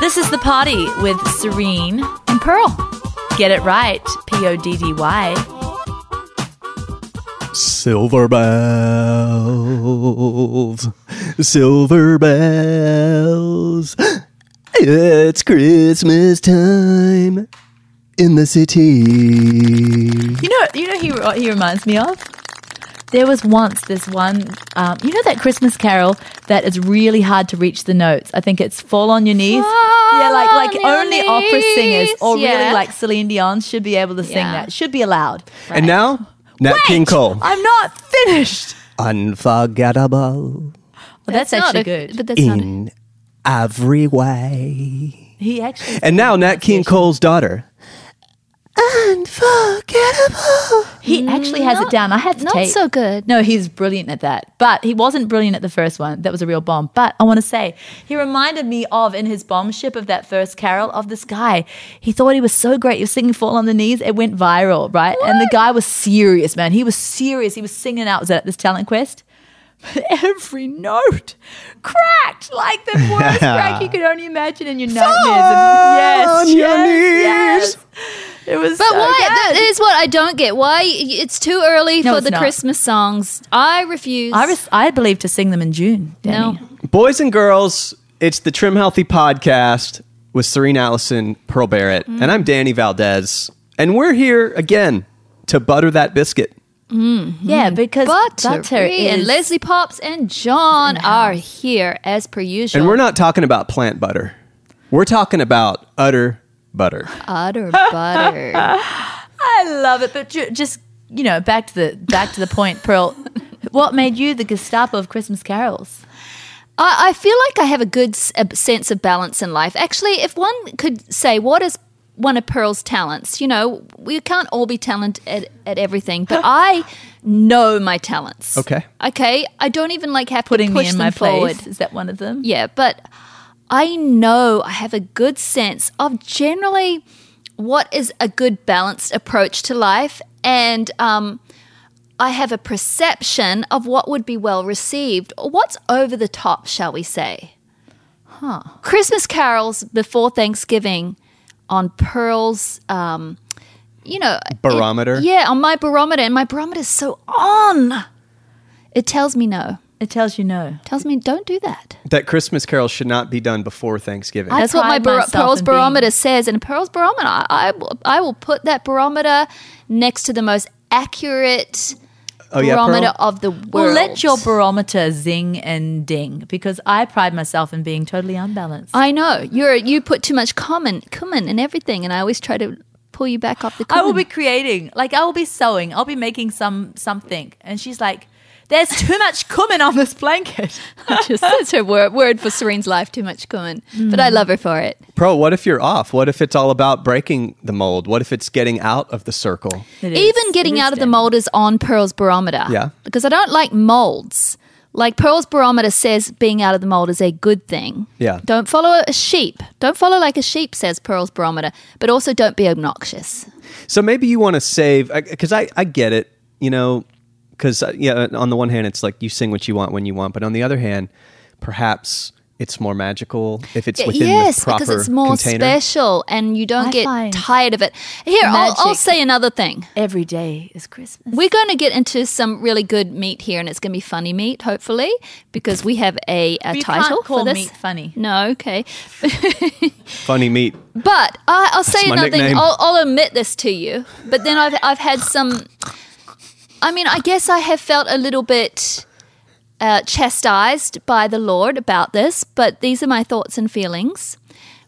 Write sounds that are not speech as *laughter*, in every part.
This is The Poddy with Serene and Pearl. Get it right, P O D D Y. Silver bells, silver bells. It's Christmas time in the city. You know, you know, he what he reminds me of. There was once this one, um, you know, that Christmas carol that is really hard to reach the notes. I think it's "Fall on Your Knees." yeah, like like on your only opera singers or knees, really like Celine Dion should be able to sing Yeah. that. Should be allowed. And now, Nat King Cole. I'm not finished. Unforgettable Well, that's, not actually a- good. But that's not. in every way. he actually. And now, Nat King Cole's daughter. Unforgettable. He actually has it down. I had to take. Not take. so good. No, he's brilliant at that. But he wasn't brilliant at the first one. That was a real bomb. But I want to say, he reminded me of, in his bombship of that first carol, of this guy. He thought he was so great. He was singing Fall on the Knees. It went viral, right? And the guy was serious, man. He was serious. He was singing out. Was it at this talent quest? But *laughs* every note cracked like the worst *laughs* crack you could only imagine in your nightmares. yes, on your yes, yes. It was But so why? good. That is what I don't get. Why it's too early No, for the not. Christmas songs. I refuse. I, res- I believe to sing them in June. Danny. no. Boys and girls, it's the Trim Healthy Podcast with Serene Allison, Pearl Barrett, Mm. and I'm Danny Valdez. And we're here again to butter that biscuit. Mm-hmm. Yeah, because butter, Butter and Leslie Pops and John are here as per usual. And we're not talking about plant butter. We're talking about utter butter. utter *laughs* butter. I love it. But ju- just you know, back to the back to the point, Pearl. *laughs* what made you the Gestapo of Christmas carols? I, I feel like I have a good s- a sense of balance in life. Actually, if one could say, what is one of Pearl's talents? You know, we can't all be talented at, at everything, but I know my talents. Okay. Okay. I don't even like have Putting to me push in them my forward. place. Is that one of them? Yeah, but I know I have a good sense of generally what is a good balanced approach to life, and um, I have a perception of what would be well received, or what's over the top, shall we say? Huh. Christmas carols before Thanksgiving on Pearl's. Um, you know, it- Barometer? yeah, on my barometer, and my barometer is so on. It tells me no. It tells you no. Tells me don't do that. That Christmas carol should not be done before Thanksgiving. I That's what my bar- Pearl's in being- barometer says. And Pearl's barometer, I, I, I will put that barometer next to the most accurate oh, yeah, barometer of the world. Well, let your barometer zing and ding because I pride myself in being totally unbalanced. I know you're you put too much cumin, cumin in everything, and I always try to pull you back off the. I will be creating, like I will be sewing. I'll be making some something, and she's like, "There's too much cumin on this blanket." *laughs* just that's her word, word for Serene's life. Too much cumin, but I mm. love her for it. Pearl, what if you're off? What if it's all about breaking the mold? What if it's getting out of the circle? It is. Even getting It is out of the mold is on Pearl's barometer. Yeah. Because I don't like molds. Like Pearl's barometer says being out of the mold is a good thing. Yeah. Don't follow a sheep. Don't follow like a sheep, says Pearl's barometer. But also don't be obnoxious. So maybe you want to save uh, because I, I get it, you know, because uh, yeah, on the one hand it's like you sing what you want when you want, but on the other hand, perhaps it's more magical if it's within yes, the proper because it's more container. special and you don't I get tired of it. Here, I'll, I'll say another thing. Every day is Christmas. We're going to get into some really good meat here, and it's going to be funny meat, hopefully, because we have a, a You title can't call for this. meat funny. No, okay. *laughs* Funny meat. But I, I'll say my another thing. I'll, I'll admit this to you. But then I've I've had some. I mean, I guess I have felt a little bit uh, chastised by the Lord about this. But these are my thoughts and feelings.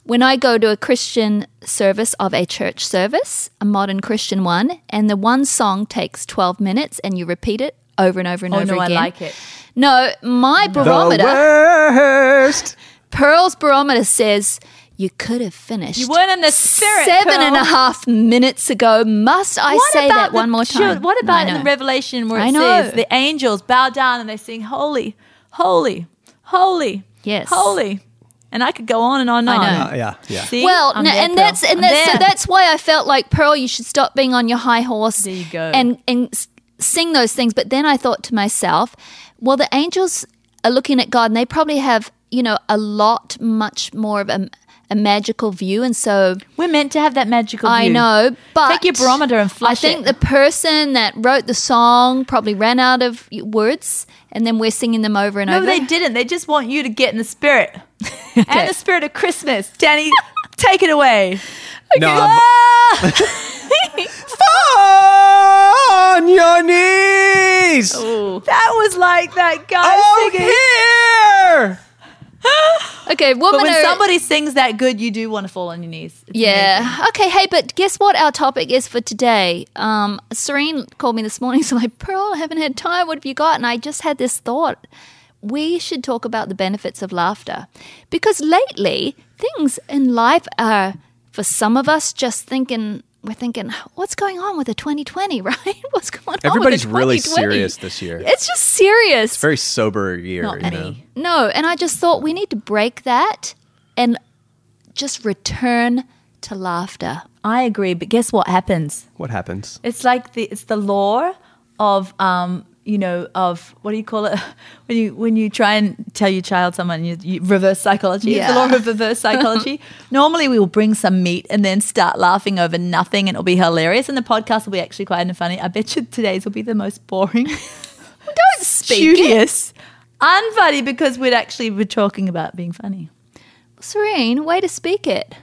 When I go to a Christian service of a church service, a modern Christian one, and the one song takes twelve minutes, and you repeat it over and over and Oh over no, I like it. No, my The barometer worst. Pearl's barometer says you could have finished. You weren't in the spirit, Seven and a half minutes ago. Must I What say that the one more time? What about in the Revelation where it I know. says the angels bow down and they sing holy, holy, holy, Yes. holy, and I could go on and on and I on. know. Uh, yeah, yeah. See? Well, I'm n- there, and Pearl. that's and that's so that's why I felt like Pearl, you should stop being on your high horse. There you go. And and sing those things. But then I thought to myself, well, the angels are looking at God, and they probably have you know a lot much more of a, a magical view, and so we're meant to have that magical. View. I view. know. But take your barometer and flush I think it. the person that wrote the song probably ran out of words, and then we're singing them over and no, over. they didn't. They just want you to get in the spirit *laughs* and the spirit of Christmas. Danny, take it away. No, *laughs* Ah! on your knees. That was like that guy Oh, singing. here. *laughs* Okay, woman. But when are- somebody sings that good, you do want to fall on your knees. It's Yeah. amazing. Okay. Hey, but guess what our topic is for today? Um, Serene called me this morning. *laughs* So like, Pearl, I haven't had time. What have you got? And I just had this thought. We should talk about the benefits of laughter because lately things in life are, for some of us, just thinking. We're thinking, what's going on with the 2020, *laughs* right? What's going on? Everybody's with really serious this year. It's just serious. It's Very sober year. Not you know? No, and I just thought we need to break that and just return to laughter. I agree, but guess what happens? What happens? It's like the it's the law of um you know of what do you call it *laughs* when you when you try and tell your child someone you, you reverse psychology it's the Yeah. law of reverse psychology *laughs* normally we will bring some meat and then start laughing over nothing and it'll be hilarious and the podcast will be actually quite funny i bet you today's will be the most boring *laughs* Don't speak. it. studious unfunny because we'd actually be talking about being funny Serene, way to speak it.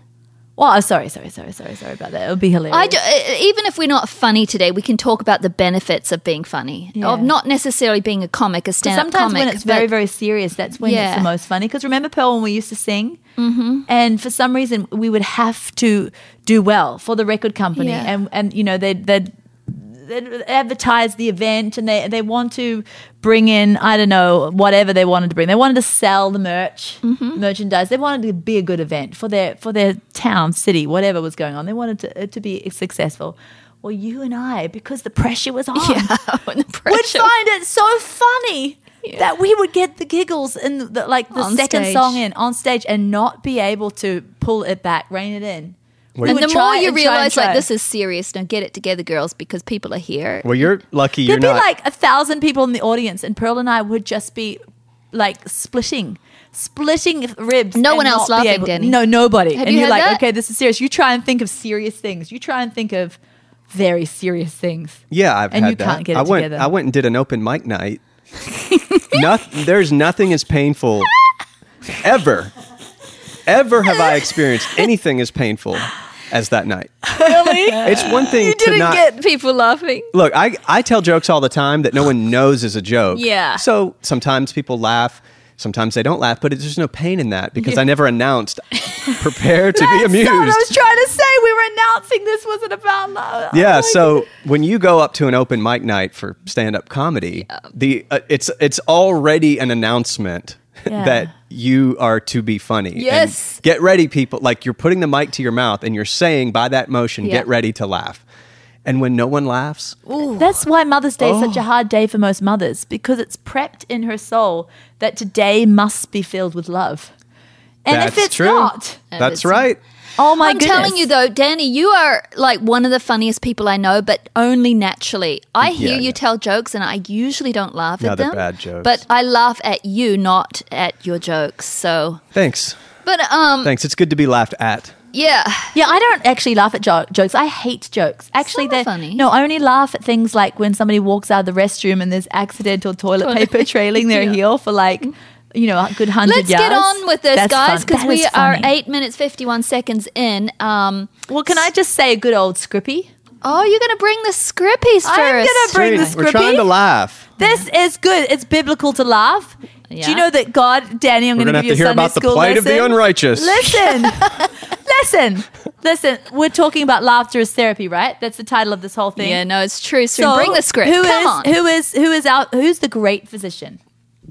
Well oh, sorry sorry sorry sorry sorry about that it would be hilarious I do, uh, even if we're not funny today, we can talk about the benefits of being funny, Yeah. of not necessarily being a comic, a stand-up sometimes comic. when it's very very serious that's when Yeah. it's the most funny because remember pearl when we used to sing mm-hmm. and for some reason we would have to do well for the record company Yeah. and and you know they'd, they'd they'd advertise the event and they they want to bring in I don't know whatever they wanted to bring. They wanted to sell the merch Mm-hmm. merchandise. They wanted to be a good event for their for their town city whatever was going on. They wanted to, to be successful. Well you and I because the pressure was on. Yeah, *laughs* the would find it so funny that we would get the giggles in the, like the On second stage. song in on stage and not be able to pull it back, rein it in. We and would the more you and try and realize, like, this is serious, don't get it together, girls, because people are here. Well, you're lucky you're there'd be like a thousand people in the audience, and Pearl and I would just be like splitting. Splitting ribs. No one else not be laughing, Danny. No, nobody. Have and you you're had like, that? okay, this is serious. You try and think of serious things. You try and think of very serious things. yeah, I've and had you that. can't get it I went. together. I went and did an open mic night. *laughs* Noth- there's nothing as painful *laughs* ever, ever have I experienced anything as painful as that night. Really? It's one thing you to didn't not get people laughing. look. I I tell jokes all the time that no one knows is a joke. Yeah. So sometimes people laugh. Sometimes they don't laugh, but there's no pain in that because I never announced. Prepare to be amused. what I was trying to say. We were announcing this wasn't about love. Yeah, so when you go up to an open mic night for stand-up comedy, the uh, it's it's already an announcement Yeah. that you are to be funny. And Yes. get ready people, like you're putting the mic to your mouth and you're saying by that motion, Yeah. get ready to laugh. And when no one laughs, That's why Mother's Day is such Oh. a hard day for most mothers because it's prepped in her soul that today must be filled with love. And that's if it's true. not, That's it's- right. Oh my I'm goodness. telling you though, Danny, you are like one of the funniest people I know, but only naturally. I hear Yeah, you yeah. tell jokes and I usually don't laugh No, at they're them. bad jokes. But I laugh at you, not at your jokes. So Thanks. but um Thanks. It's good to be laughed at. yeah. Yeah, I don't actually laugh at jo- jokes. I hate jokes. Actually, they're funny. No, I only laugh at things like when somebody walks out of the restroom and there's accidental toilet Toilet paper paper. trailing their *laughs* Yeah. heel for like, you know, a good hundred Let's yards. get on with this, That's guys, because we are eight minutes fifty one seconds in. Um Well, can I just say a good old scrippy? Oh, you're gonna bring the scrippies 1st I'm gonna bring the Scrippy. We're trying to laugh. This is good. It's biblical to laugh. Do you know that God, Danny? I'm going gonna to have give you to a hear Sunday about the school plight of the unrighteous. Listen, *laughs* listen, listen. We're talking about laughter as therapy, right? That's the title of this whole thing. Yeah, no, it's true. So, bring the script. Who Come is- on. Who is who is out? Who's the great physician?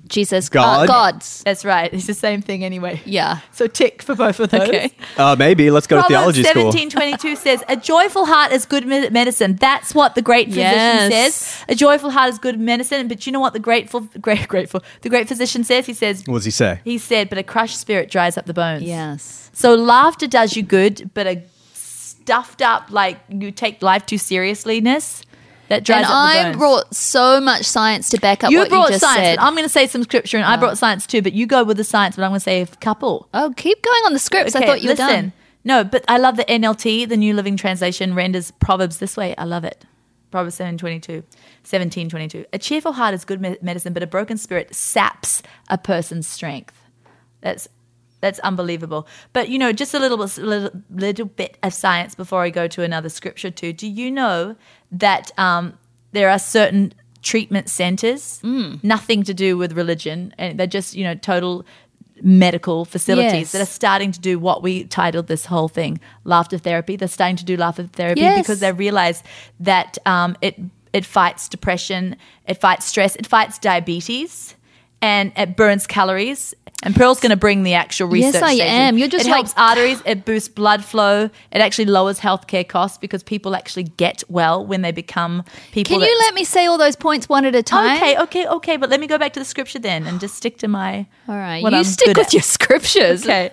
Jesus, God? uh, God's. That's right. It's the same thing anyway. Yeah. So tick for both of those. Okay. Uh, maybe. Let's go to theology school. seventeen twenty two says, "A joyful heart is good medicine." That's what the great physician Yes. says. A joyful heart is good medicine. But you know what the grateful, *laughs* great, grateful, the great physician says? He says, What does he say? he said, "But a crushed spirit dries up the bones." Yes. So laughter does you good, but a stuffed up, like you take life too seriousness, that dries And up I bones. brought so much science to back up you what brought you just science. said. I'm going to say some scripture, and I oh. brought science too. But you go with the science, but I'm going to say a couple. oh, keep going on the scripts. I thought you were done. No, but I love the NLT, the New Living Translation, renders Proverbs this way. I love it. Proverbs 722, 1722. A cheerful heart is good me- medicine, but a broken spirit saps a person's strength. That's that's unbelievable. But you know, just a little bit, little, little bit of science before I go to another scripture too. Do you know that um, there are certain treatment centers, Mm. nothing to do with religion, and they're just you know total medical facilities Yes. that are starting to do what we titled this whole thing laughter therapy. They're starting to do laughter therapy Yes. because they realize that um, it it fights depression, it fights stress, it fights diabetes, and it burns calories. And Pearl's going to bring the actual research. Yes. I station. am. You're just it helps arteries. It boosts blood flow. It actually lowers healthcare costs because people actually get well when they become people. Can you let me say all those points one at a time? Okay, okay, okay. But let me go back to the scripture then and just stick to my. All right. you I'm stick with at. your scriptures. *laughs* Okay.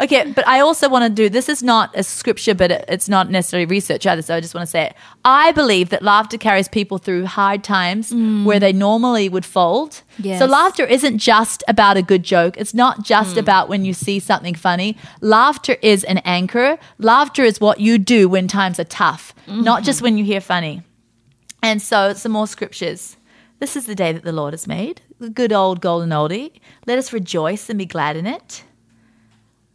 Okay, but I also want to do this is not a scripture, but it- it's not necessarily research either. So I just want to say it. I believe that laughter carries people through hard times mm. where they normally would fold. Yes. So laughter isn't just about a good joke. It's not just mm. about when you see something funny. Laughter is an anchor. Laughter is what you do when times are tough, not just mm-hmm. when you hear funny. And so, some more scriptures. This is the day that the Lord has made, the good old golden oldie. Let us rejoice and be glad in it.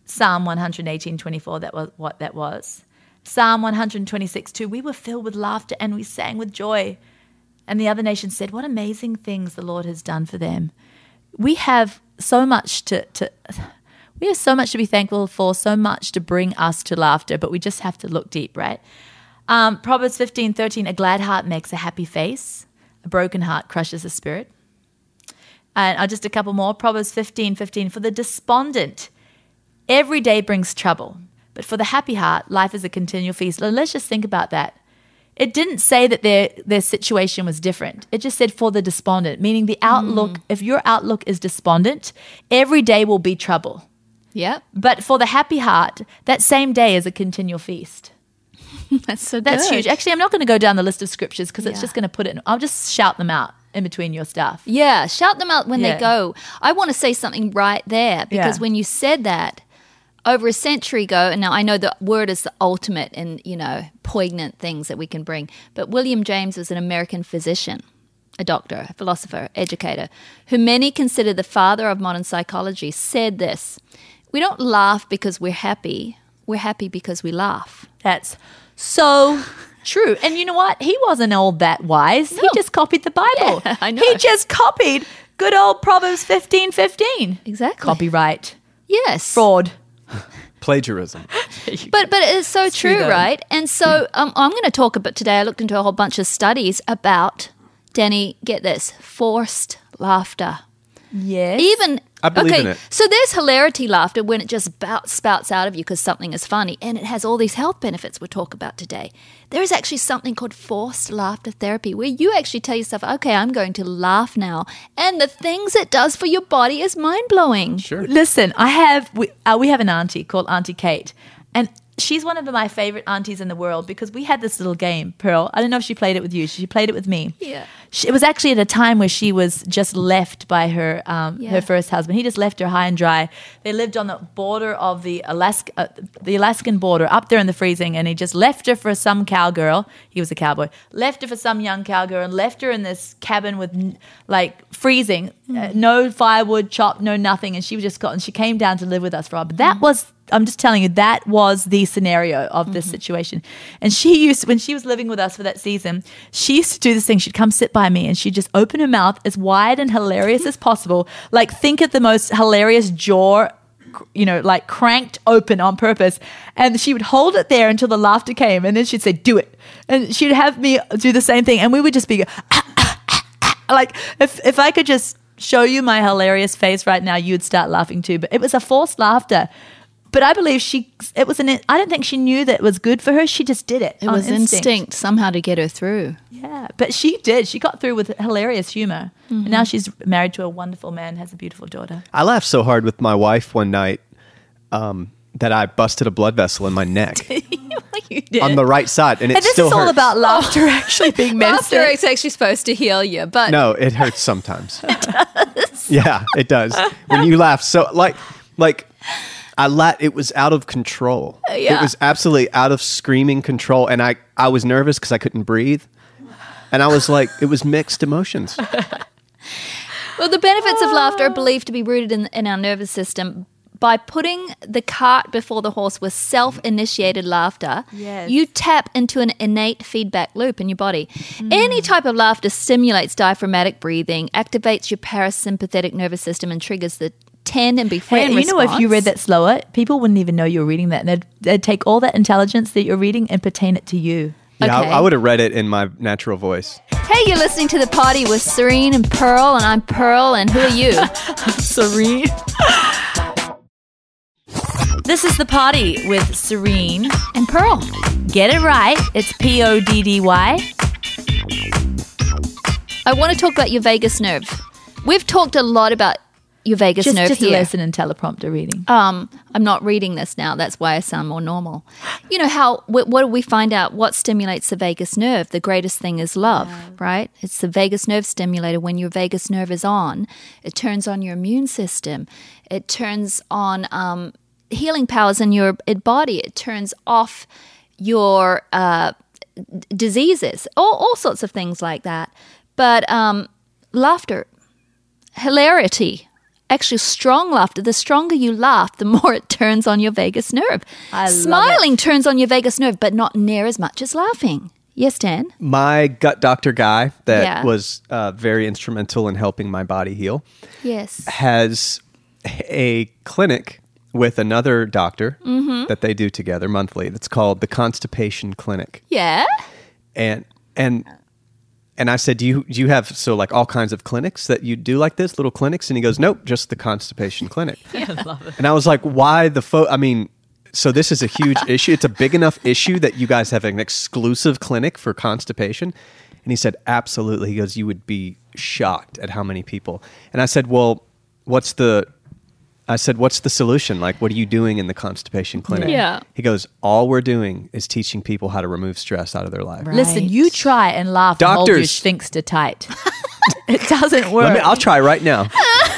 Psalm 118, 24, that was what that was. Psalm 126, 2, we were filled with laughter and we sang with joy. And the other nations said, What amazing things the Lord has done for them. We have so much to, to *sighs* we have so much to be thankful for, so much to bring us to laughter, but we just have to look deep, right? Um, Proverbs 15, 13, a glad heart makes a happy face, a broken heart crushes the spirit. And uh, just a couple more. Proverbs 15, 15, for the despondent, every day brings trouble, but for the happy heart, life is a continual feast. Let's just think about that. It didn't say that their their situation was different. It just said for the despondent, meaning the outlook. Mm. If your outlook is despondent, every day will be trouble. Yep. But for the happy heart, that same day is a continual feast. *laughs* That's so That's good. huge. Actually, I'm not going to go down the list of scriptures because it's just going to put it. In, I'll just shout them out in between your stuff. Yeah, shout them out when Yeah. they go. I want to say something right there because Yeah. when you said that over a century ago, and now I know the word is the ultimate in, you know, poignant things that we can bring, but William James was an American physician, a doctor, a philosopher, educator, who many consider the father of modern psychology, said this We don't laugh because we're happy, we're happy because we laugh. That's so *laughs* true. And you know what? He wasn't all that wise. He just copied the Bible. Yeah, *laughs* I know. He just copied good old Proverbs 15 15. Exactly. Copyright. Yes. Fraud. Plagiarism. *laughs* But but it's so true, them. right? And so um, I'm going to talk about today. I looked into a whole bunch of studies about Danny. Get this, forced laughter. Yes. Even I believe okay, in it. so there's hilarity laughter when it just spout, spouts out of you because something is funny, and it has all these health benefits we'll talk about today. There is actually something called forced laughter therapy, where you actually tell yourself, "Okay, I'm going to laugh now," and the things it does for your body is mind blowing. Sure. Listen, I have we, uh, we have an auntie called Auntie Kate, and she's one of my favorite aunties in the world because we had this little game, Pearl. I don't know if she played it with you. She played it with me. Yeah. She, it was actually at a time where she was just left by her um, Yeah. her first husband. He just left her high and dry. They lived on the border of the Alaska, uh, the Alaskan border, up there in the freezing, and he just left her for some cowgirl. He was a cowboy. Left her for some young cowgirl and left her in this cabin with like freezing, uh, no firewood, chop, no nothing, and she was just got. And she came down to live with us for a while. But that was. I'm just telling you, that was the scenario of this mm-hmm. situation. And she used, when she was living with us for that season, she used to do this thing. She'd come sit by me and she'd just open her mouth as wide and hilarious as possible. Like, think of the most hilarious jaw, you know, like cranked open on purpose. And she would hold it there until the laughter came. And then she'd say, do it. And she'd have me do the same thing. And we would just be *laughs* like, if, if I could just show you my hilarious face right now, you'd start laughing too. But it was a forced laughter. But I believe she, it was an, I don't think she knew that it was good for her. She just did it. It on was instinct. somehow to get her through. Yeah, but she did. She got through with hilarious humor. And Mm-hmm. now she's married to a wonderful man, has a beautiful daughter. I laughed so hard with my wife one night um, that I busted a blood vessel in my neck *laughs* you did. on the right side, and it and this still is all hurts. about laughter actually *laughs* being Laughter medicine. is actually supposed to heal you, but No, it hurts sometimes. *laughs* it does. Yeah, it does. When you laugh, so like, like, I la- It was out of control. Uh, it yeah. was absolutely out of screaming control, and I I was nervous because I couldn't breathe, and I was like, it was mixed emotions. *laughs* Well, the benefits of laughter are believed to be rooted in, in our nervous system. By putting the cart before the horse with self initiated laughter, Yes. you tap into an innate feedback loop in your body. Mm-hmm. Any type of laughter stimulates diaphragmatic breathing, activates your parasympathetic nervous system, and triggers the tend and befriend Hey, you know, if you read that slower, people wouldn't even know you were reading that. And they'd, they'd take all that intelligence that you're reading and pertain it to you. Yeah, Okay. I, I would have read it in my natural voice. Hey, you're listening to the poddy with Serene and Pearl, and I'm Pearl, and who are you? *laughs* Serene. this is the poddy with Serene. and Pearl. Get it right. It's P O D D Y. I want to talk about your vagus nerve. We've talked a lot about your vagus Just, nerve just a here. lesson in teleprompter reading. Um, I'm not reading this now. That's why I sound more normal. You know how? Wh- what do we find out? What stimulates the vagus nerve? The greatest thing is love, right? It's the vagus nerve stimulator. When your vagus nerve is on, it turns on your immune system. It turns on um, healing powers in your body. It turns off your uh, diseases, all, all sorts of things like that. But um, laughter, hilarity, actually strong laughter. The stronger you laugh, the *laughs* more it turns on your vagus nerve. I love Smiling turns on your vagus nerve, but not near as much as laughing. Yes, Dan. My gut doctor guy that Yeah. was uh, very instrumental in helping my body heal Yes. has a clinic with another doctor Mm-hmm. that they do together monthly. That's called the Constipation Clinic. Yeah. and and and I said, do you do you have so like all kinds of clinics that you do like this little clinics? And he goes, nope, just the constipation clinic. *laughs* yeah, love it. And I was like, why the fo? I mean, so this is a huge *laughs* issue. It's a big enough issue that you guys have an exclusive clinic for constipation. And he said, absolutely. He goes, you would be shocked at how many people. And I said, well, what's the I said, "What's the solution? Like, what are you doing in the constipation clinic?" Yeah. He goes, "All we're doing is teaching people how to remove stress out of their life." Listen, you try and laugh and hold your Doctors. sphincter tight. *laughs* it doesn't work. Let me. I'll try right now. *laughs*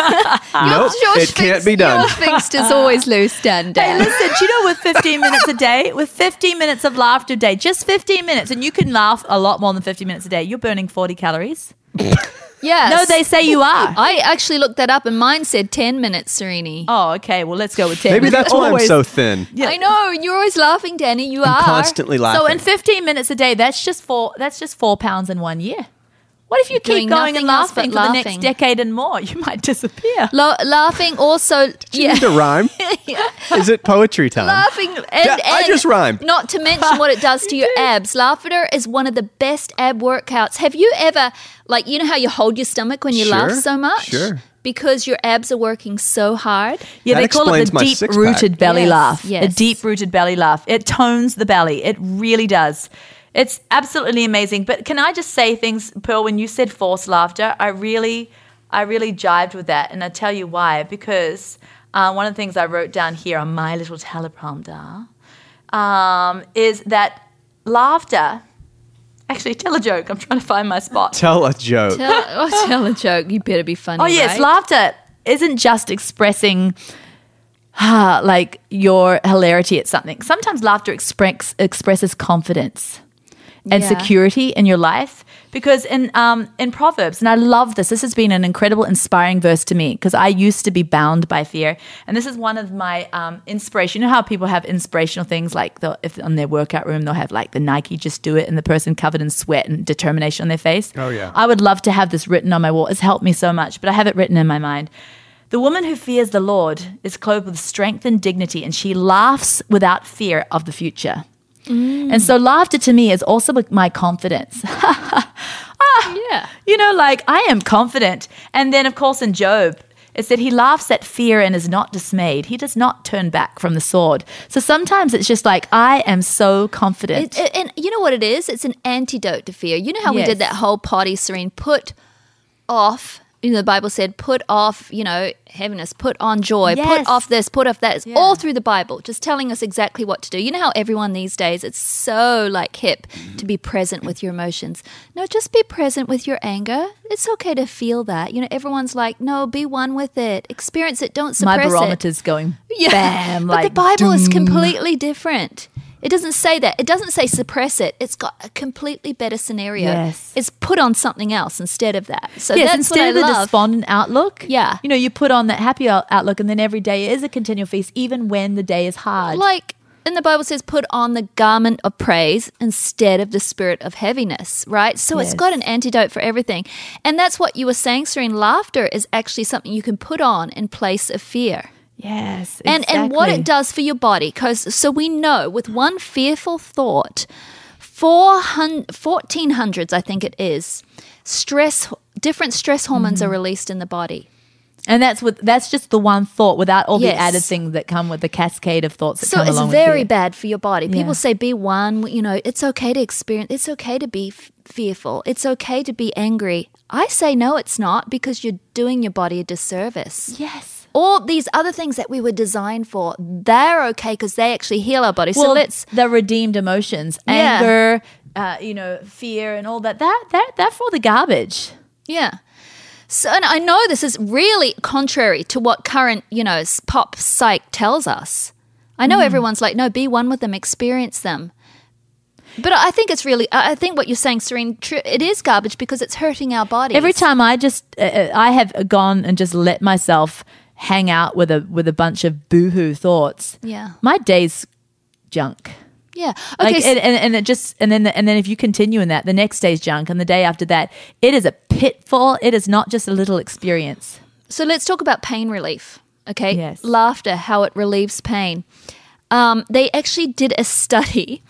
nope, Your it can't be done. Your sphinx is always loose, Dan. Hey, listen, do you know with 15 minutes a day, with 15 minutes of laughter a day, just 15 minutes, and you can laugh a lot more than 50 minutes a day, you're burning 40 calories. *laughs* Yes. No, they say you are. I actually looked that up, and mine said ten minutes, Serini. Oh, okay. Well, let's go with 10. Maybe that's why I'm so thin. Yeah. I know you're always laughing, Danny. You are Constantly laughing. So in 15 minutes a day, that's just four. That's just four pounds in one year. What if you keep going and nothing else laughing but for the next decade and more? *laughs* You might disappear. La- laughing also. You yeah. need to rhyme. *laughs* yeah. Is it poetry time? laughing and, Yeah, I just rhymed. not to mention what it does to *laughs* your abs laughter is one of the best ab workouts have you ever like you know how you hold your stomach when you laugh so much sure. because your abs are working so hard Yeah, That they call it explains the deep rooted belly Yes, laugh. yes. A deep rooted belly laugh. It tones the belly. It really does. It's absolutely amazing. But can I just say things, Pearl, when you said forced laughter, I really I really jived with that. And I tell you why. Because uh, one of the things I wrote down here on my little teleprompter um, is that laughter actually tell a joke. I'm trying to find my spot. Tell a joke. tell, oh, tell a joke you better be funny Oh yes, right? laughter isn't just expressing ah, like your hilarity at something. Sometimes laughter express, expresses confidence and Yeah. security in your life. Because in um, in Proverbs, and I love this. This has been an incredible, inspiring verse to me because I used to be bound by fear, and this is one of my um, inspiration. You know how people have inspirational things like the, if on their workout room they'll have like the Nike "Just Do It" and the person covered in sweat and determination on their face. Oh, yeah. I would love to have this written on my wall. It's helped me so much, but I have it written in my mind. The woman who fears the Lord is clothed with strength and dignity, and she laughs without fear of the future. And so, laughter to me is also my confidence. *laughs* ah, Yeah. You know, like I am confident. And then, of course, in Job, it said he laughs at fear and is not dismayed. He does not turn back from the sword. So sometimes it's just like, I am so confident. It, it- and you know what it is? It's an antidote to fear. You know how we did that whole party, Serene? Put off. You know, the Bible said, put off, you know, heaviness, put on joy, Yes. put off this, put off that. It's Yeah. all through the Bible, just telling us exactly what to do. You know how everyone these days, it's so like hip to be present with your emotions. No, just be present with your anger. It's okay to feel that. You know, everyone's like, no, be one with it, experience it, don't suppress it. My barometer's going bam. but like the Bible is completely different. It doesn't say that. It doesn't say suppress it. It's got a completely better scenario. Yes. It's put on something else instead of that. So yes, that's instead of the love. despondent outlook, Yeah. you know, you put on that happy outlook, and then every day is a continual feast, even when the day is hard. like and the Bible says put on the garment of praise instead of the spirit of heaviness, right? So it's got an antidote for everything. And that's what you were saying, Serene. Laughter is actually something you can put on in place of feer. Yes, and and what it does for your body because so we know with one fearful thought 400 1400s i think it is stress different stress hormones Mm-hmm. are released in the body and that's what that's just the one thought without all Yes. the added things that come with the cascade of thoughts that so come it's along very with fear. bad for your body people Yeah. say be one you know it's okay to experience it's okay to be f- fearful it's okay to be angry i say no it's not because you're doing your body a disservice Yes. All these other things that we were designed for they're okay because they actually heal our body so Well, let's the redeemed emotions, Yeah. anger, uh, you know, fear, and all that. That that that for the garbage. Yeah. So, and I know this is really contrary to what current, you know, pop psych tells us. I know everyone's like, no, be one with them, experience them. But I think it's really, I think what you're saying, Serene, tr- it is garbage because it's hurting our bodies. Every time I just uh, uh, I have gone and just let myself hang out with a with a bunch of boohoo thoughts. Yeah. my day's junk. Yeah. Okay. Like, so- and, and, and it just and then and then if you continue in that, the next day's junk, and the day after that, it is a pitfall. It is not just a little experience. So let's talk about pain relief. Okay. Yes. Laughter, how it relieves pain. Um, they actually did a study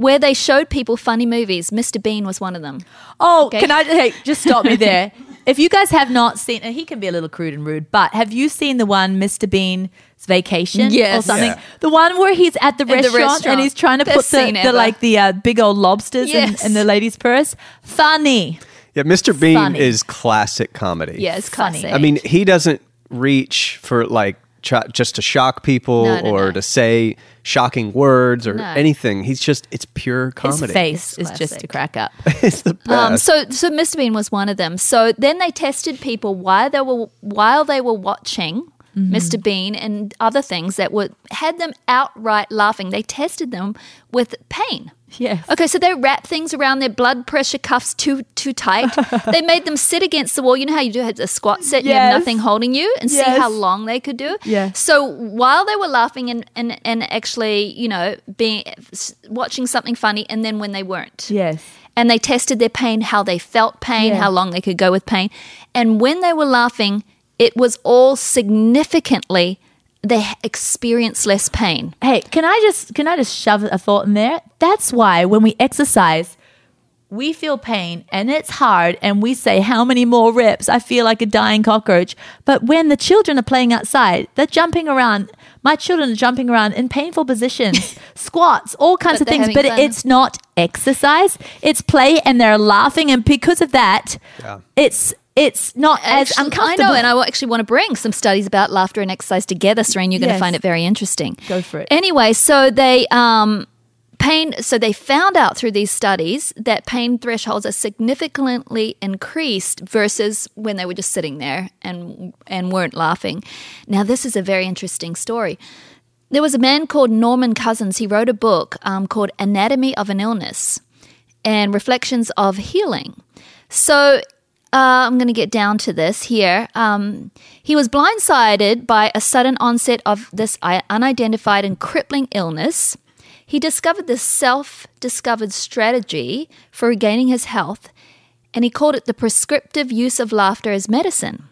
where they showed people funny movies. Mr. Bean was one of them. Oh, Okay. can I hey, just stop me there? *laughs* If you guys have not seen, and he can be a little crude and rude, but have you seen the one Mr. Bean's Vacation or something? Yeah. The one where he's at the, the restaurant, restaurant. and he's trying to Best put the, the like the uh, big old lobsters Yes. in, in the lady's purse. Funny. Yeah, Mr. Bean Funny. is classic comedy. Yeah, it's Funny. classic. I mean, he doesn't reach for like ch- just to shock people No, no, or no. to say shocking words or No. anything. He's just it's pure comedy. His comedy. face It's is just to crack up. *laughs* it's the best. Um, so, so Mr. Bean was one of them. So then they tested people while they were while they were watching Mm-hmm. Mr. Bean and other things that were had them outright laughing. They tested them with pain. Yes. Okay, so they wrapped things around their blood pressure cuffs too too tight. *laughs* they made them sit against the wall. You know how you do a squat set, you have nothing holding you, and see how long they could do. Yeah. So while they were laughing and and, and actually, you know, being watching something funny, and then when they weren't, Yes. and they tested their pain, how they felt pain, Yeah. how long they could go with pain. And when they were laughing, it was all significantly they experienced less pain. Hey, can I just can I just shove a thought in there? That's why when we exercise, we feel pain and it's hard and we say how many more reps? I feel like a dying cockroach. But when the children are playing outside, they're jumping around. My children are jumping around in painful positions, *laughs* squats, all kinds But of things, but fun. it's not exercise. It's play and they're laughing and because of that, it's it's not as Actually, uncomfortable. I know, and I actually want to bring some studies about laughter and exercise together, Serene. You're going to find it very interesting. Go for it. Anyway, so they um, pain. So they found out through these studies that pain thresholds are significantly increased versus when they were just sitting there and and weren't laughing. Now, this is a very interesting story. There was a man called Norman Cousins. He wrote a book um, called Anatomy of an Illness and Reflections of Healing. So uh, I'm going to get down to this here. Um, he was blindsided by a sudden onset of this unidentified and crippling illness. He discovered this self discovered strategy for regaining his health, and he called it the prescriptive use of laughter as medicine.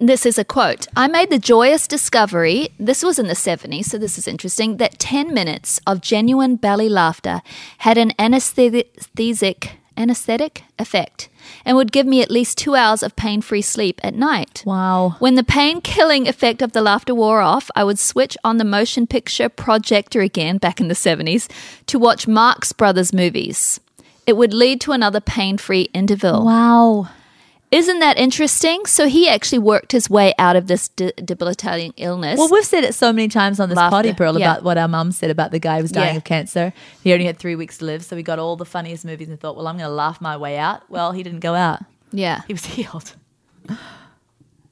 This is a quote. I made the joyous discovery, this was in the 70s, so this is interesting, that 10 minutes of genuine belly laughter had an anesthetic anesthetic effect and would give me at least two hours of pain free sleep at night. Wow. When the pain killing effect of the laughter wore off, I would switch on the motion picture projector again back in the 70s to watch Marx Brothers movies. It would lead to another pain free interval. Wow. Isn't that interesting? So he actually worked his way out of this de- debilitating illness. Well, we've said it so many times on this Laughter, potty pearl yeah. about what our mum said about the guy who was dying Yeah. of cancer. He only had three weeks to live, so we got all the funniest movies and thought, well, I'm going to laugh my way out. Well, he didn't go out. yeah. He was *laughs* healed.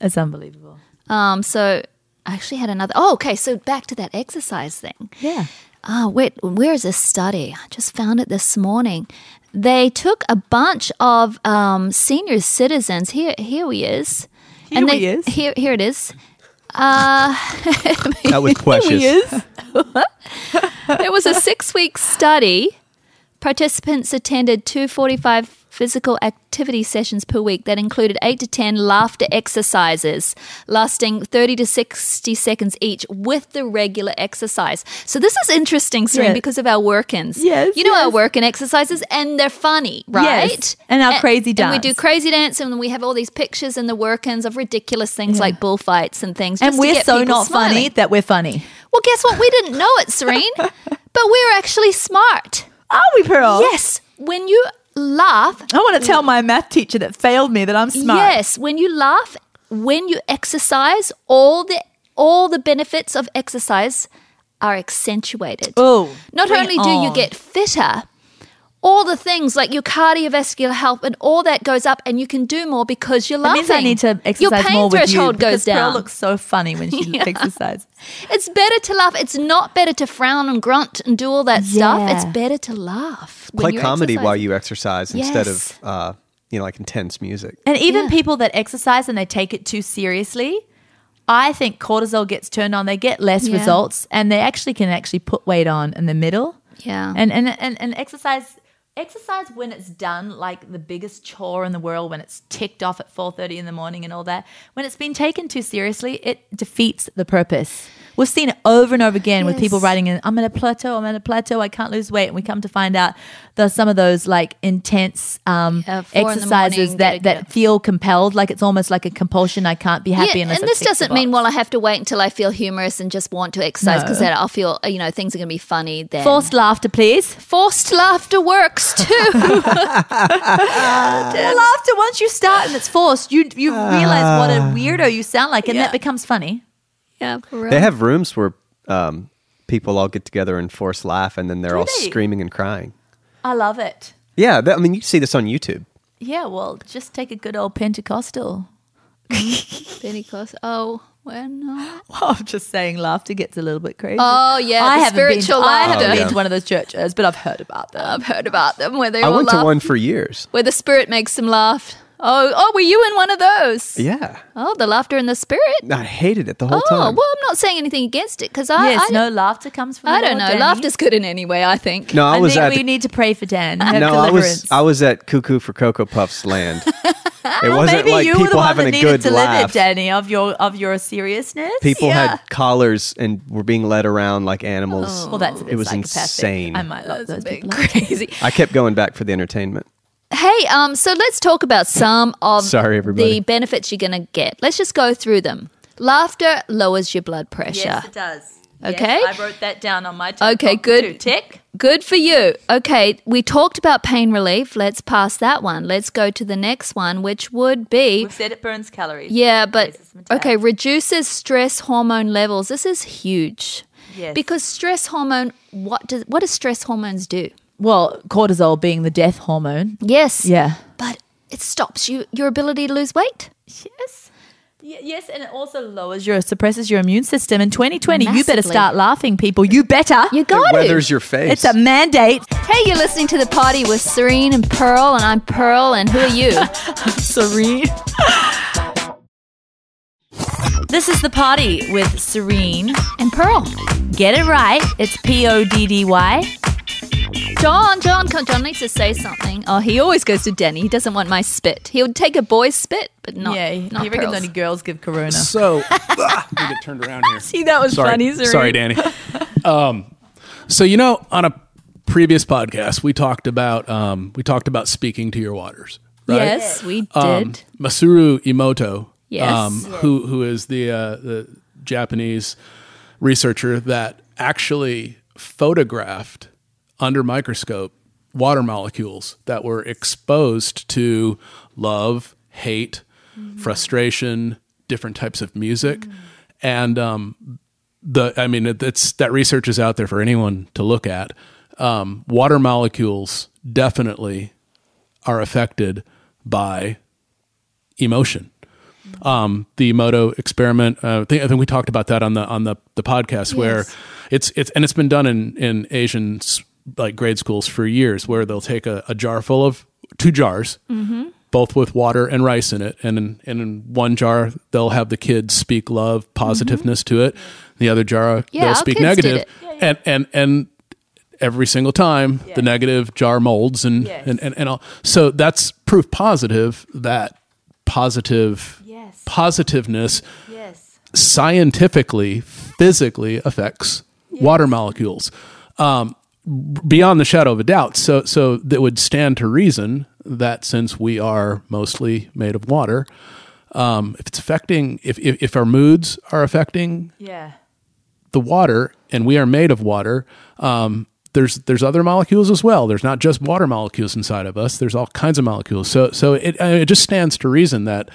It's unbelievable. Um, so I actually had another. Oh, okay. So back to that exercise thing. Yeah. Oh, wait, where is this study? I just found it this morning. They took a bunch of um, senior citizens. Here, here he is. Here they, he is. Here, here it is. Uh, *laughs* That was *laughs* precious. *laughs* it was a six-week study. Participants attended 245 physical activity sessions per week that included 8 to 10 laughter exercises lasting 30 to 60 seconds each with the regular exercise. So this is interesting, Serene, Yeah. because of our work-ins. Yes, You know our yes. work-in exercises and they're funny, right? Yes, and our crazy dance. And we do crazy dance and we have all these pictures in the work-ins of ridiculous things like bullfights and things. And we're get so not funny that we're funny. Well, guess what? We didn't know it, Serene, *laughs* but we're actually smart. Are we, Pearl? Yes, when you laugh, I want to tell my math teacher that failed me that I'm smart. yes, when you laugh, when you exercise, all the all the benefits of exercise are accentuated. Oh, Not only do you get fitter, all the things like your cardiovascular health and all that goes up, and you can do more because you're That laughing. means I need to exercise your pain more with you threshold goes down. Pearl looks so funny when she *laughs* Yeah. exercises. It's better to laugh. It's not better to frown and grunt and do all that stuff. It's better to laugh. when Play you're comedy while you exercise instead of uh, you know like intense music. And even Yeah. people that exercise and they take it too seriously, I think cortisol gets turned on. They get less Yeah. results, and they actually can actually put weight on in the middle. Yeah. And and and, and exercise. Exercise when it's done like the biggest chore in the world when it's ticked off at 4:30 in the morning and all that when it's been taken too seriously it defeats the purpose we've seen it over and over again with people writing in I'm at a plateau I'm at a plateau I can't lose weight and we come to find out there's some of those like intense um, Yeah, in exercises morning, that that feel compelled like it's almost like a compulsion I can't be happy yeah, and this doesn't mean well I have to wait until I feel humorous and just want to exercise because No. then I'll feel you know things are going to be funny. Then forced laughter please forced laughter works too. well *laughs* *laughs* laughter once you start and it's forced you you realize what a weirdo you sound like and Yeah. that becomes funny yeah, for real. They have rooms where um, people all get together and force laugh, and then they're Do all they? screaming and crying. I love it Yeah, that, I mean you see this on YouTube. Yeah, well, just take a good old Pentecostal. *laughs* Pentecost. Oh, well, no. *laughs* I'm just saying, laughter gets a little bit crazy. Oh, yeah, I the haven't been. To, spiritual I haven't been Oh, yeah. to one of those churches, but I've heard about them. I've heard about them where they I all went laugh, to one for years. where the spirit makes them laugh. Oh, oh, were you in one of those? Yeah, Oh, the laughter and the spirit. I hated it the whole Oh, time. well, I'm not saying anything against it because I, yes, I, no laughter comes from. I the don't know. Danny. Laughter's good in any way. I think. no, I I, was think at we need to pray for Dan. Have no, I was I was at Cuckoo for Cocoa Puffs land. *laughs* It wasn't Maybe like you were the people one having that a needed good to live laugh. it, Danny, of your of your seriousness. People Yeah. had collars and were being led around like animals. Oh. well, that's a bit it was insane. I might love those That's a people. *laughs* crazy. I kept going back for the entertainment. Hey, um, so let's talk about some of Sorry, everybody. the benefits you're going to get. Let's just go through them. Laughter lowers your blood pressure. Yes, it does. Yes, Okay. I wrote that down on my. tick Okay, good. too. Tick. Good for you. Okay, we talked about pain relief. Let's pass that one. Let's go to the next one, which would be We've said it burns calories. yeah, but okay, reduces stress hormone levels. This is huge. Yes. Because stress hormone, what does what does stress hormones do? Well, cortisol being the death hormone. Yes. Yeah. But it stops you your ability to lose weight. Yes. Y- Yes, and it also lowers your suppresses your immune system. In 2020, you better start laughing, people. You better. You got it to. weathers your face. It's a mandate. Hey, you're listening to the poddy with Serene and Pearl, and I'm Pearl, and who are you? *laughs* Serene. This is the poddy with Serene. and Pearl. Get it right. It's P O D D Y. John, John, come, John needs to say something. Oh, he always goes to Denny. He doesn't want my spit. He would take a boy's spit, but not. Yeah, not he reckons only girls give Corona. So, *laughs* ah, let me get turned around here. See, that was Sorry, funny, Serene. sorry, Danny. Um, so you know, on a previous podcast, we talked about um, we talked about speaking to your waters. Right? Yes, we did. Um, Masaru Emoto, Yes. um, who who is the uh, the Japanese researcher that actually photographed under microscope water molecules that were exposed to love, hate, frustration, different types of music, and um, the I mean it, it's that research is out there for anyone to look at. Um, water molecules definitely are affected by emotion. Um, the Emoto experiment, uh, I, think, I think we talked about that on the on the, the podcast where it's it's and it's been done in in Asian like grade schools for years, where they'll take a, a jar full of two jars, Mm-hmm. both with water and rice in it, and in, and in one jar they'll have the kids speak love, positiveness to it. The other jar Mm-hmm. Yeah, they'll speak negative, it. and and and every single time the negative jar molds and, Yes. and, and, and all. So that's proof positive that positive Yes. positiveness Yes. scientifically, physically affects water molecules. Um, beyond the shadow of a doubt. So, so that would stand to reason that since we are mostly made of water, um, if it's affecting, if, if, if our moods are affecting Yeah. the water and we are made of water um, there's there's other molecules as well there's not just water molecules inside of us there's all kinds of molecules so so it, it just stands to reason that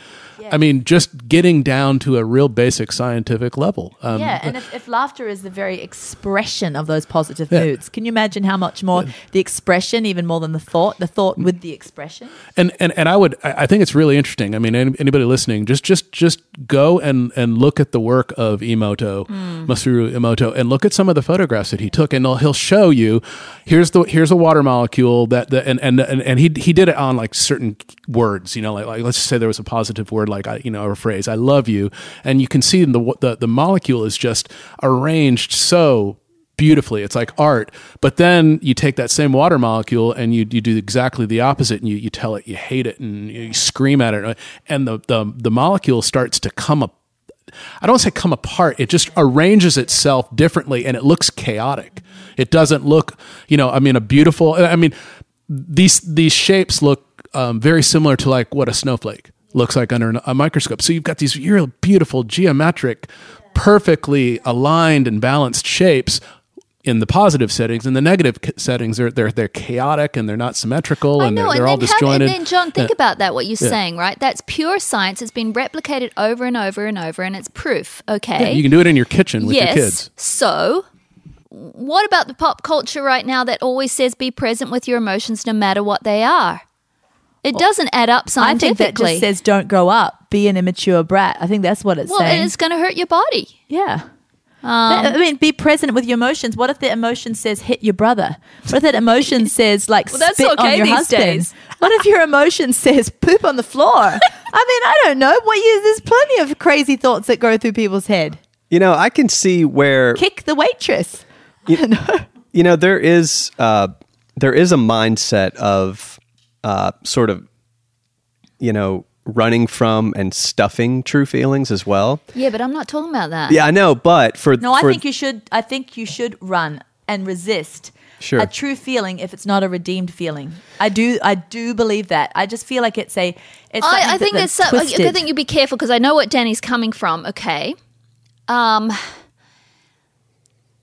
i mean just getting down to a real basic scientific level um, yeah, and if, if laughter is the very expression of those positive Yeah. moods, can you imagine how much more the expression, even more than the thought, the thought with the expression? and and and I would I think it's really interesting. I mean, any- anybody listening, just just just go and and look at the work of Emoto, Masaru Emoto, and look at some of the photographs that he took, and he'll, he'll show you here's the here's a water molecule that the, and, and and and he he did it on like certain words, you know, like like let's just say there was a positive word like you know a phrase I love you, and you can see the the the molecule is just arranged so beautifully. It's like art. But then you take that same water molecule and you, you do exactly the opposite and you, you tell it you hate it and you scream at it. And the, the, the molecule starts to come up. I don't say come apart. It just arranges itself differently and it looks chaotic. It doesn't look, you know, I mean, a beautiful, I mean, these, these shapes look um, very similar to like what a snowflake looks like under a microscope. So you've got these real beautiful geometric, perfectly aligned and balanced shapes in the positive settings. In the negative settings, they're they're they're chaotic and they're not symmetrical and know, they're, they're all then, how, disjointed. and then John, think Yeah. about that. What you're Yeah. saying, right? That's pure science. It's been replicated over and over and over, and it's proof. Okay, Yeah, you can do it in your kitchen with yes. your kids. So, what about the pop culture right now that always says be present with your emotions no matter what they are? It doesn't add up scientifically. I think that just says don't grow up, be an immature brat. I think that's what it's well, saying. it's going to hurt your body. yeah. Um, I mean, be present with your emotions. What if the emotion says hit your brother? What if that emotion *laughs* says like Well, that's spit on okay your these husband? days. What if your emotion says poop on the floor? *laughs* I mean, I don't know. What you, there's plenty of crazy thoughts that go through people's head. You know, I can see where Kick the waitress. you *laughs* know there is uh, there is a mindset of uh, sort of you know running from and stuffing true feelings as well. yeah, but I'm not talking about that. Yeah, I know, but for No, I for- think you should. I think you should run and resist Sure. a true feeling if it's not a redeemed feeling. I do. I do believe that. I just feel like it's a. It's something I, I that- think that's that's so, I think you'd be careful because I know what Danny's coming from. Okay, um,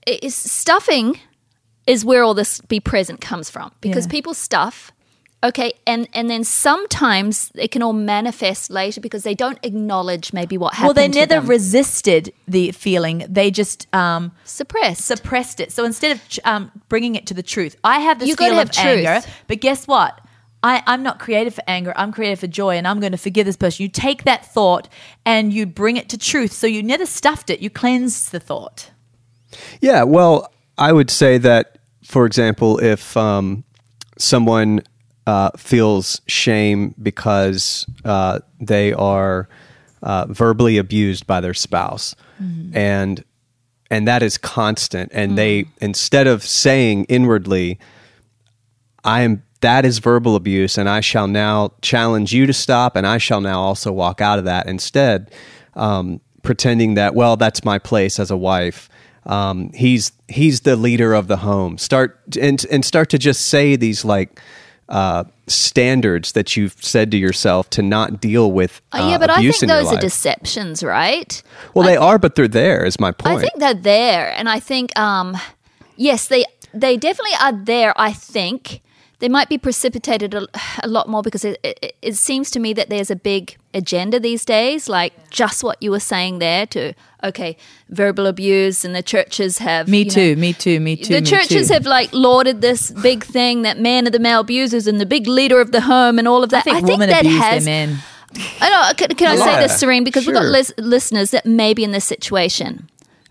it is stuffing is where all this be present comes from because Yeah. people stuff. Okay, and and then sometimes it can all manifest later because they don't acknowledge maybe what happened. well, happened. they to never them. resisted the feeling. They just um, suppressed. suppressed it. So instead of um, bringing it to the truth, I have this You gotta feel have of truth. anger. But guess what? I, I'm not created for anger. I'm created for joy, and I'm going to forgive this person. You take that thought and you bring it to truth. So you never stuffed it. You cleansed the thought. Yeah, well, I would say that, for example, if um, someone uh, feels shame because uh, they are uh, verbally abused by their spouse, and and that is constant, and they instead of saying inwardly, "I am." That is verbal abuse, and I shall now challenge you to stop, and I shall now also walk out of that. Instead, um, pretending that, well, that's my place as a wife, um, he's he's the leader of the home. Start and and start to just say these like uh, standards that you've said to yourself to not deal with. Uh, Oh, yeah, but I think those are deceptions, right? well, they are, but they're there. Is my point. I think they're there, and I think, um, yes, they they definitely are there. I think they might be precipitated a, a lot more because it, it, it seems to me that there's a big agenda these days, like just what you were saying there. To okay, verbal abuse, and the churches have Me you know, too, me too, me too. the me churches too. have like lauded this big thing that men are the male abusers and the big leader of the home and all of that. I that. think women that abuse has their men. I know. Uh, can, can I say this, Serene? Because we've got lis- listeners that may be in this situation.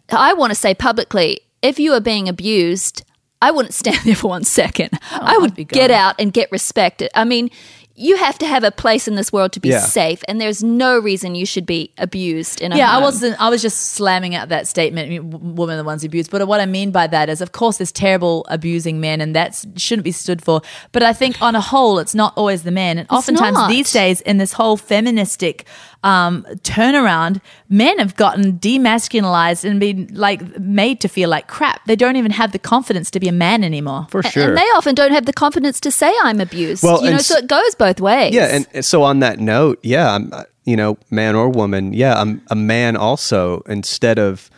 I want to say publicly if you are being abused, I wouldn't stand *laughs* there for one second. Oh, I would be get out and get respected. I mean, you have to have a place in this world to be Yeah. safe, and there's no reason you should be abused in a Yeah, I wasn't. I was just slamming out that statement. I mean, women are the ones abused. But what I mean by that is, of course, there's terrible abusing men, and that shouldn't be stood for. But I think, on a whole, it's not always the men. And oftentimes not. these days, in this whole feministic um, turnaround, men have gotten demasculinized and been like made to feel like crap. They don't even have the confidence to be a man anymore. for sure. And they often don't have the confidence to say I'm abused. Well, you know, so it goes both ways. Yeah, and so on that note, yeah, I'm you know, man or woman, yeah, I'm a man also. Instead of,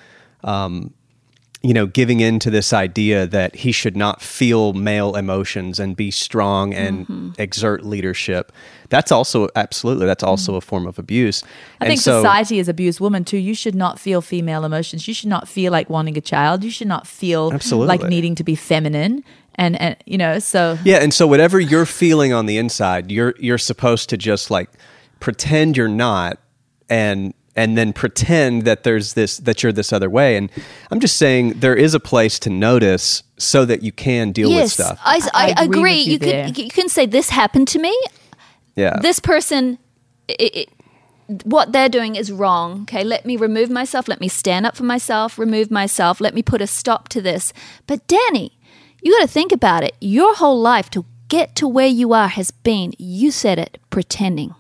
um, you know, giving in to this idea that he should not feel male emotions and be strong and Mm-hmm. exert leadership, that's also absolutely that's also a form of abuse. I And think so- society has abused women too. You should not feel female emotions. You should not feel like wanting a child. You should not feel Absolutely. like needing to be feminine. And, and you know, so Yeah, and so whatever you're feeling on the inside, you're you're supposed to just like pretend you're not and and then pretend that there's this that you're this other way. And I'm just saying there is a place to notice so that you can deal with stuff. I, I, I agree agree. you you there. can you can say this happened to me. yeah. this person it, it, what they're doing is wrong okay let me remove myself let me stand up for myself remove myself let me put a stop to this but danny you got to think about it your whole life to get to where you are has been you said it pretending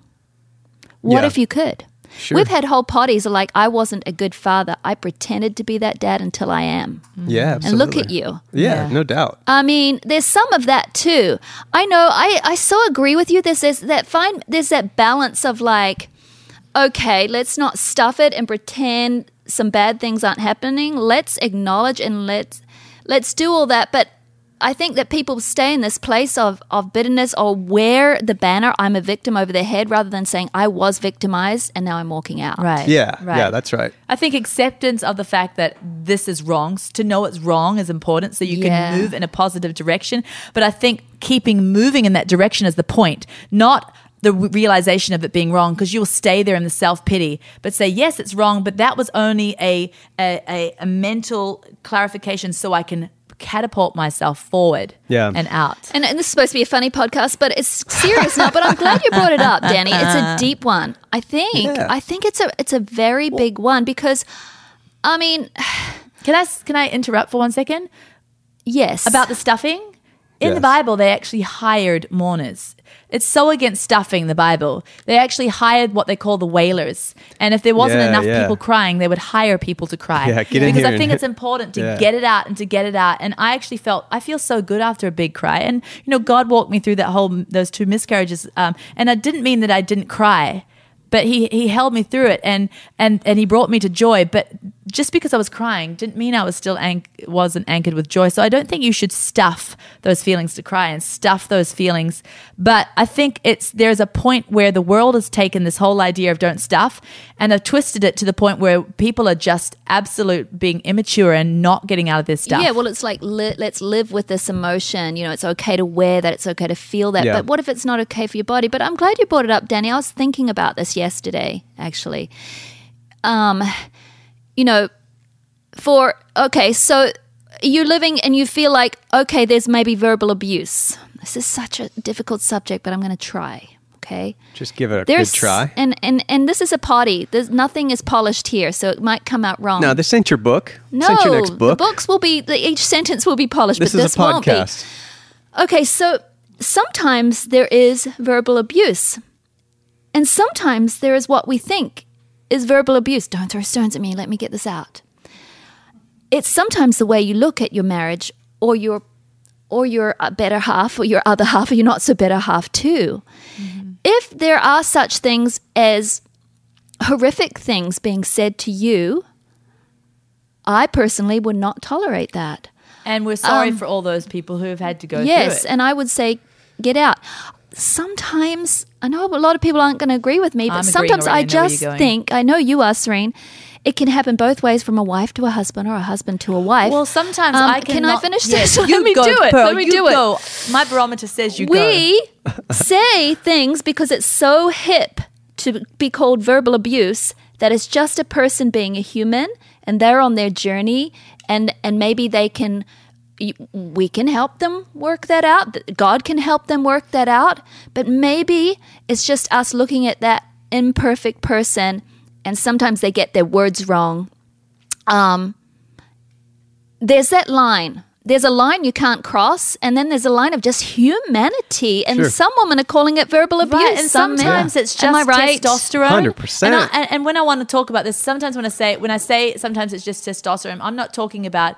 what Yeah. if you could we've had whole parties like i wasn't a good father i pretended to be that dad until i am mm-hmm. yeah, absolutely. and look at you Yeah, Yeah. no doubt. I mean, there's some of that too. I know. I I so agree with you. There's, there's that fine. There's that balance of like, okay, let's not stuff it and pretend some bad things aren't happening. Let's acknowledge and let's let's do all that. But I think that people stay in this place of of bitterness or wear the banner "I'm a victim" over their head rather than saying I was victimized and now I'm walking out. right, Yeah, right. yeah, that's right. I think acceptance of the fact that this is wrong, to know it's wrong is important so you Yeah. can move in a positive direction. But I think keeping moving in that direction is the point, not the realization of it being wrong because you'll stay there in the self pity, but say, yes, it's wrong, but that was only a, a, a, a mental clarification so I can catapult myself forward Yeah. and out. And, and this is supposed to be a funny podcast, but it's serious now. But I'm glad you brought it up, Danny. It's a *laughs* deep one. I think. Yeah. I think it's a it's a very big one because, I mean, *sighs* Can I, s- can I interrupt for one second? yes, about the stuffing in the bible they actually hired mourners it's so against stuffing the bible. They actually hired what they call the wailers. And if there wasn't Yeah, enough yeah. people crying they would hire people to cry. Yeah, get in because i think it's *laughs* important to Yeah. get it out and to get it out. And i actually felt i feel so good after a big cry. And you know god walked me through that whole those two miscarriages. Um, and i didn't mean that i didn't cry but he he held me through it and and and he brought me to joy. But just because I was crying didn't mean I was still anch- wasn't anchored with joy. So I don't think you should stuff those feelings to cry and stuff those feelings. But I think it's there's a point where the world has taken this whole idea of don't stuff and have twisted it to the point where people are just absolute being immature and not getting out of this stuff. Yeah, well, it's like li- let's live with this emotion. You know, it's okay to wear that. It's okay to feel that. Yeah. But what if it's not okay for your body? But I'm glad you brought it up, Danny. I was thinking about this yesterday, actually. Um, you know, for okay, so you're living and you feel like okay, there's maybe verbal abuse. This is such a difficult subject, but I'm going to try. Okay. Just give it a There's good try. and and and this is a poddy. There's nothing is polished here, so it might come out wrong. No, this ain't your book. No, this your next book. the books will be the, each sentence will be polished, this but is this a won't be. podcast. Okay, so sometimes there is verbal abuse, and sometimes there is what we think is verbal abuse. Don't throw stones at me. Let me get this out. it's sometimes the way you look at your marriage or your or your uh, better half or your other *laughs* half or your not so better half too. If there are such things as horrific things being said to you, I personally would not tolerate that. And we're sorry Um, for all those people who have had to go Yes, and I would say get out. Sometimes I know a lot of people aren't going to agree with me, but I'm sometimes. I I just think I know you are, Serene. It can happen both ways, from a wife to a husband, or a husband to a wife. Well, sometimes Um, I can cannot- I finish Yes, this? *laughs* Let me go, do it. Pearl, Let me do it. go. My barometer says you go. we *laughs* say things because it's so hip to be called verbal abuse that it's just a person being a human and they're on their journey and and maybe they can we can help them work that out god can help them work that out but maybe it's just us looking at that imperfect person and sometimes they get their words wrong um there's that line. There's a line you can't cross, and then there's a line of just humanity. And Sure. some women are calling it verbal abuse. Right, and some men- sometimes it's just Am I right? testosterone. 100%. And, and, and when I want to talk about this, sometimes when I say when I say sometimes it's just testosterone, I'm not talking about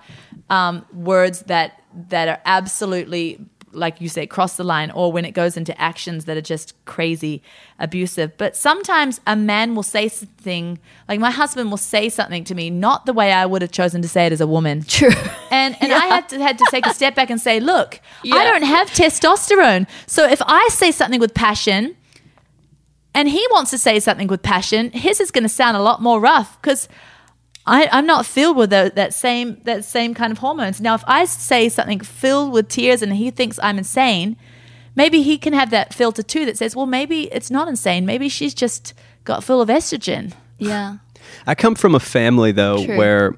um, words that that are absolutely like you say cross the line, or when it goes into actions that are just crazy abusive. But sometimes a man will say something like my husband will say something to me, not the way I would have chosen to say it as a woman. *laughs* True. And and I had to had to take a step back and say, look, I don't have testosterone. So if I say something with passion and he wants to say something with passion, his is going to sound a lot more rough because I'm not filled with tho- that same that same kind of hormones. Now, if I say something filled with tears and he thinks I'm insane, maybe he can have that filter too that says, well, maybe it's not insane. Maybe she's just got full of estrogen. Yeah. I come from a family though True. where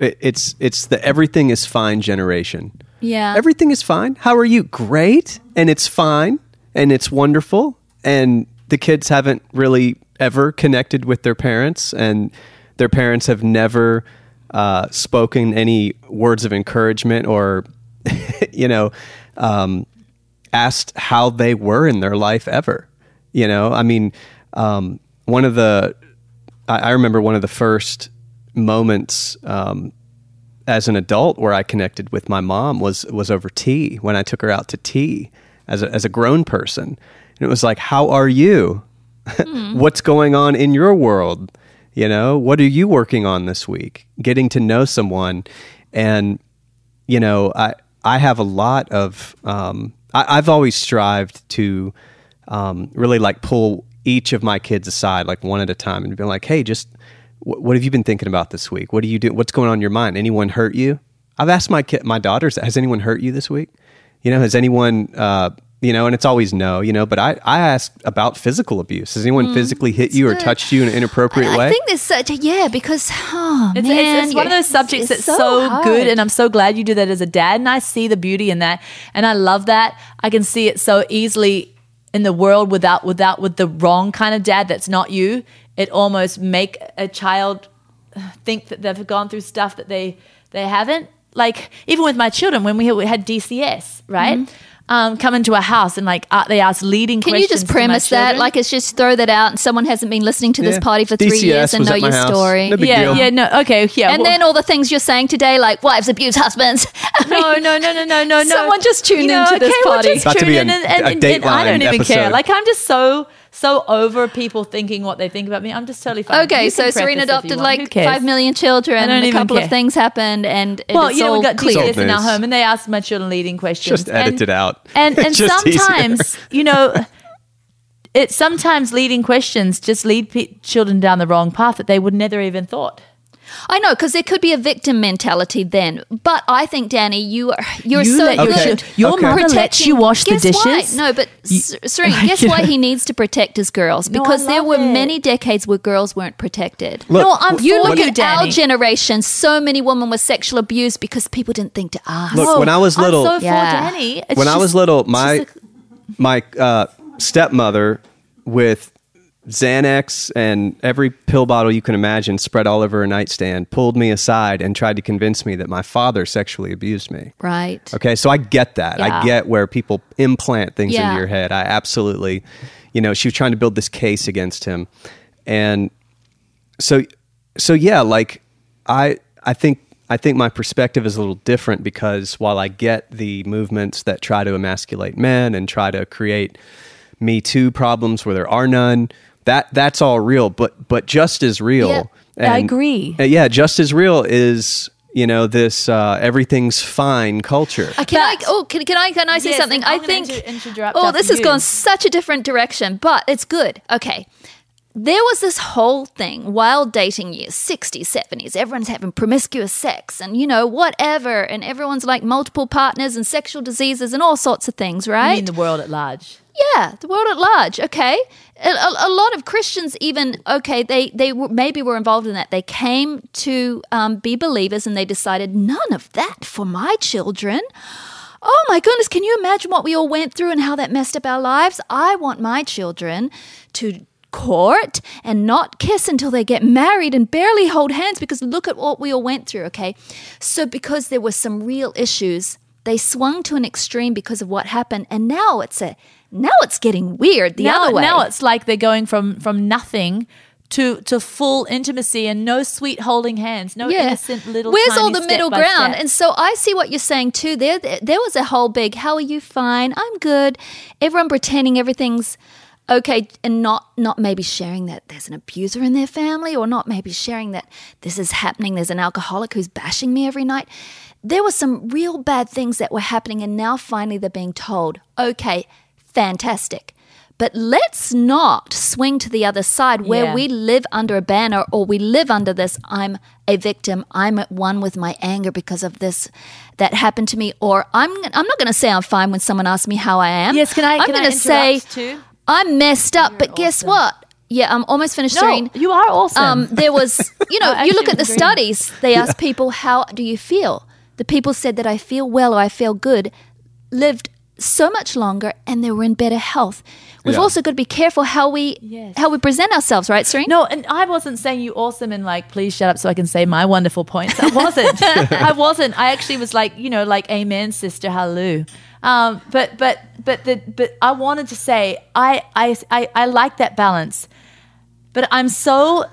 it, it's it's the everything is fine generation. Yeah. Everything is fine. How are you? Great. And it's fine and it's wonderful and the kids haven't really ever connected with their parents and their parents have never uh, spoken any words of encouragement or *laughs* you know um, asked how they were in their life ever you know i mean um, one of the I, I remember one of the first moments um, as an adult where I connected with my mom was was over tea when I took her out to tea as a, as a grown person, and it was like, "How are you? *laughs* What's going on in your world? You know, what are you working on this week? Getting to know someone, and you know, I I have a lot of um, I, I've always strived to um, really like pull each of my kids aside, like one at a time, and be like, "Hey, just wh- what have you been thinking about this week? What do you do? What's going on in your mind? Anyone hurt you?" I've asked my kid, my daughters, "Has anyone hurt you this week? You know, has anyone?" Uh, you know, and it's always no, you know, but I, I ask about physical abuse. Has anyone mm, physically hit you or touched you in an inappropriate I way? I think there's such a, yeah, because, oh, It's, man. it's, it's one of those subjects it's that's so, hard. good, and I'm so glad you do that as a dad. And I see the beauty in that, and I love that. I can see it so easily in the world without without with the wrong kind of dad that's not you. It almost make a child think that they've gone through stuff that they they haven't. Like even with my children, when we had, we had DCS, right? Mm-hmm. Um, come into a house and like uh, they ask leading Can you questions. just to my premise that? children. Like, it's just throw that out and someone hasn't been listening to this Yeah. poddy for three DCS years and know your house. story. No big yeah, deal. yeah, no, okay, yeah. and well- then all the things you're saying today, like wives abuse husbands. *laughs* I No, mean, no, no, no, no, no, no. Someone just tuned You know, into this okay, well, poddy. just About to tune be in a- and, and, a and- and I don't Dateline even care. Like I'm just so so over people thinking what they think about me. I'm just totally fine. Okay, so Serena adopted like five million children, and a couple care. of things happened, and Well, it's you know, all we got clear. In our home, and they asked my children leading questions. Just edit and, it out. And *laughs* and It's just easier. sometimes, you know, it sometimes leading questions just lead pe- children down the wrong path that they would never even thought. I know because there could be a victim mentality then, but I think Danny, you are you're You so let good. chil- your Okay. mother lets protecting- you wash the dishes. Why? No, but S- Serena, *laughs* guess why he needs to protect his girls? No, Because there were it. many decades where girls weren't protected. Look, no, I'm You for look at Danny. our generation, so many women were sexual abused because people didn't think to ask. Look, when I was little, I'm so Yeah. for Danny. It's when I was little, my just a- my uh, stepmother with Xanax and every pill bottle you can imagine spread all over her nightstand pulled me aside and tried to convince me that my father sexually abused me. Right. Okay, so I get that. Yeah. I get where people implant things Yeah. into your head. I absolutely, you know, she was trying to build this case against him, and so, so yeah, like I, I think I think my perspective is a little different because while I get the movements that try to emasculate men and try to create Me Too problems where there are none, that that's all real. But but just as real, Yeah, I agree. uh, yeah, just as real is you know this uh, everything's fine culture. Uh, can I? Oh, can, can I? Can I say Yes, something? I'm I gonna think. inter- oh, this has you. gone such a different direction, but it's good. Okay. There was this whole thing wild dating years, 60s, 70s. Everyone's having promiscuous sex and, you know, whatever. And everyone's like multiple partners and sexual diseases and all sorts of things, I right? mean, the world at large. Yeah, the world at large. Okay, a, a, a lot of Christians even okay they they maybe were involved in that. They came to um, be believers and they decided none of that for my children. Oh my goodness, can you imagine what we all went through and how that messed up our lives? I want my children to court and not kiss until they get married and barely hold hands because look at what we all went through, okay? So because there were some real issues, they swung to an extreme because of what happened and now it's a now it's getting weird the now, other way. now it's like they're going from from nothing to to full intimacy and no sweet holding hands, no innocent little. Where's all the middle ground? step. And so I see what you're saying too. There, there, there was a whole big. How are you? Fine. I'm good. Everyone pretending everything's okay, and not not maybe sharing that there's an abuser in their family, or not maybe sharing that this is happening. There's an alcoholic who's bashing me every night. There were some real bad things that were happening, and now finally they're being told, okay, fantastic. But let's not swing to the other side where Yeah. we live under a banner or we live under this I'm a victim, I'm at one with my anger because of this that happened to me or I'm I'm not going to say I'm fine when someone asks me how I am. Yes, can I- I'm gonna say too? I'm messed up, but guess what? Yeah, I'm almost finished, no, Serene. you are awesome. Um, there was, *laughs* you know, you look at the agree. studies. They ask people, "How do you feel?" The people said that I feel well or I feel good, lived so much longer, and they were in better health. We've Yeah. also got to be careful how we Yes. how we present ourselves, right, Serene? No, and I wasn't saying you awesome and like, please shut up so I can say my wonderful points. I wasn't. *laughs* I wasn't. I actually was like, you know, like, amen, sister, hallelujah. Um, but but but the but I wanted to say I I I, I like that balance, but I'm so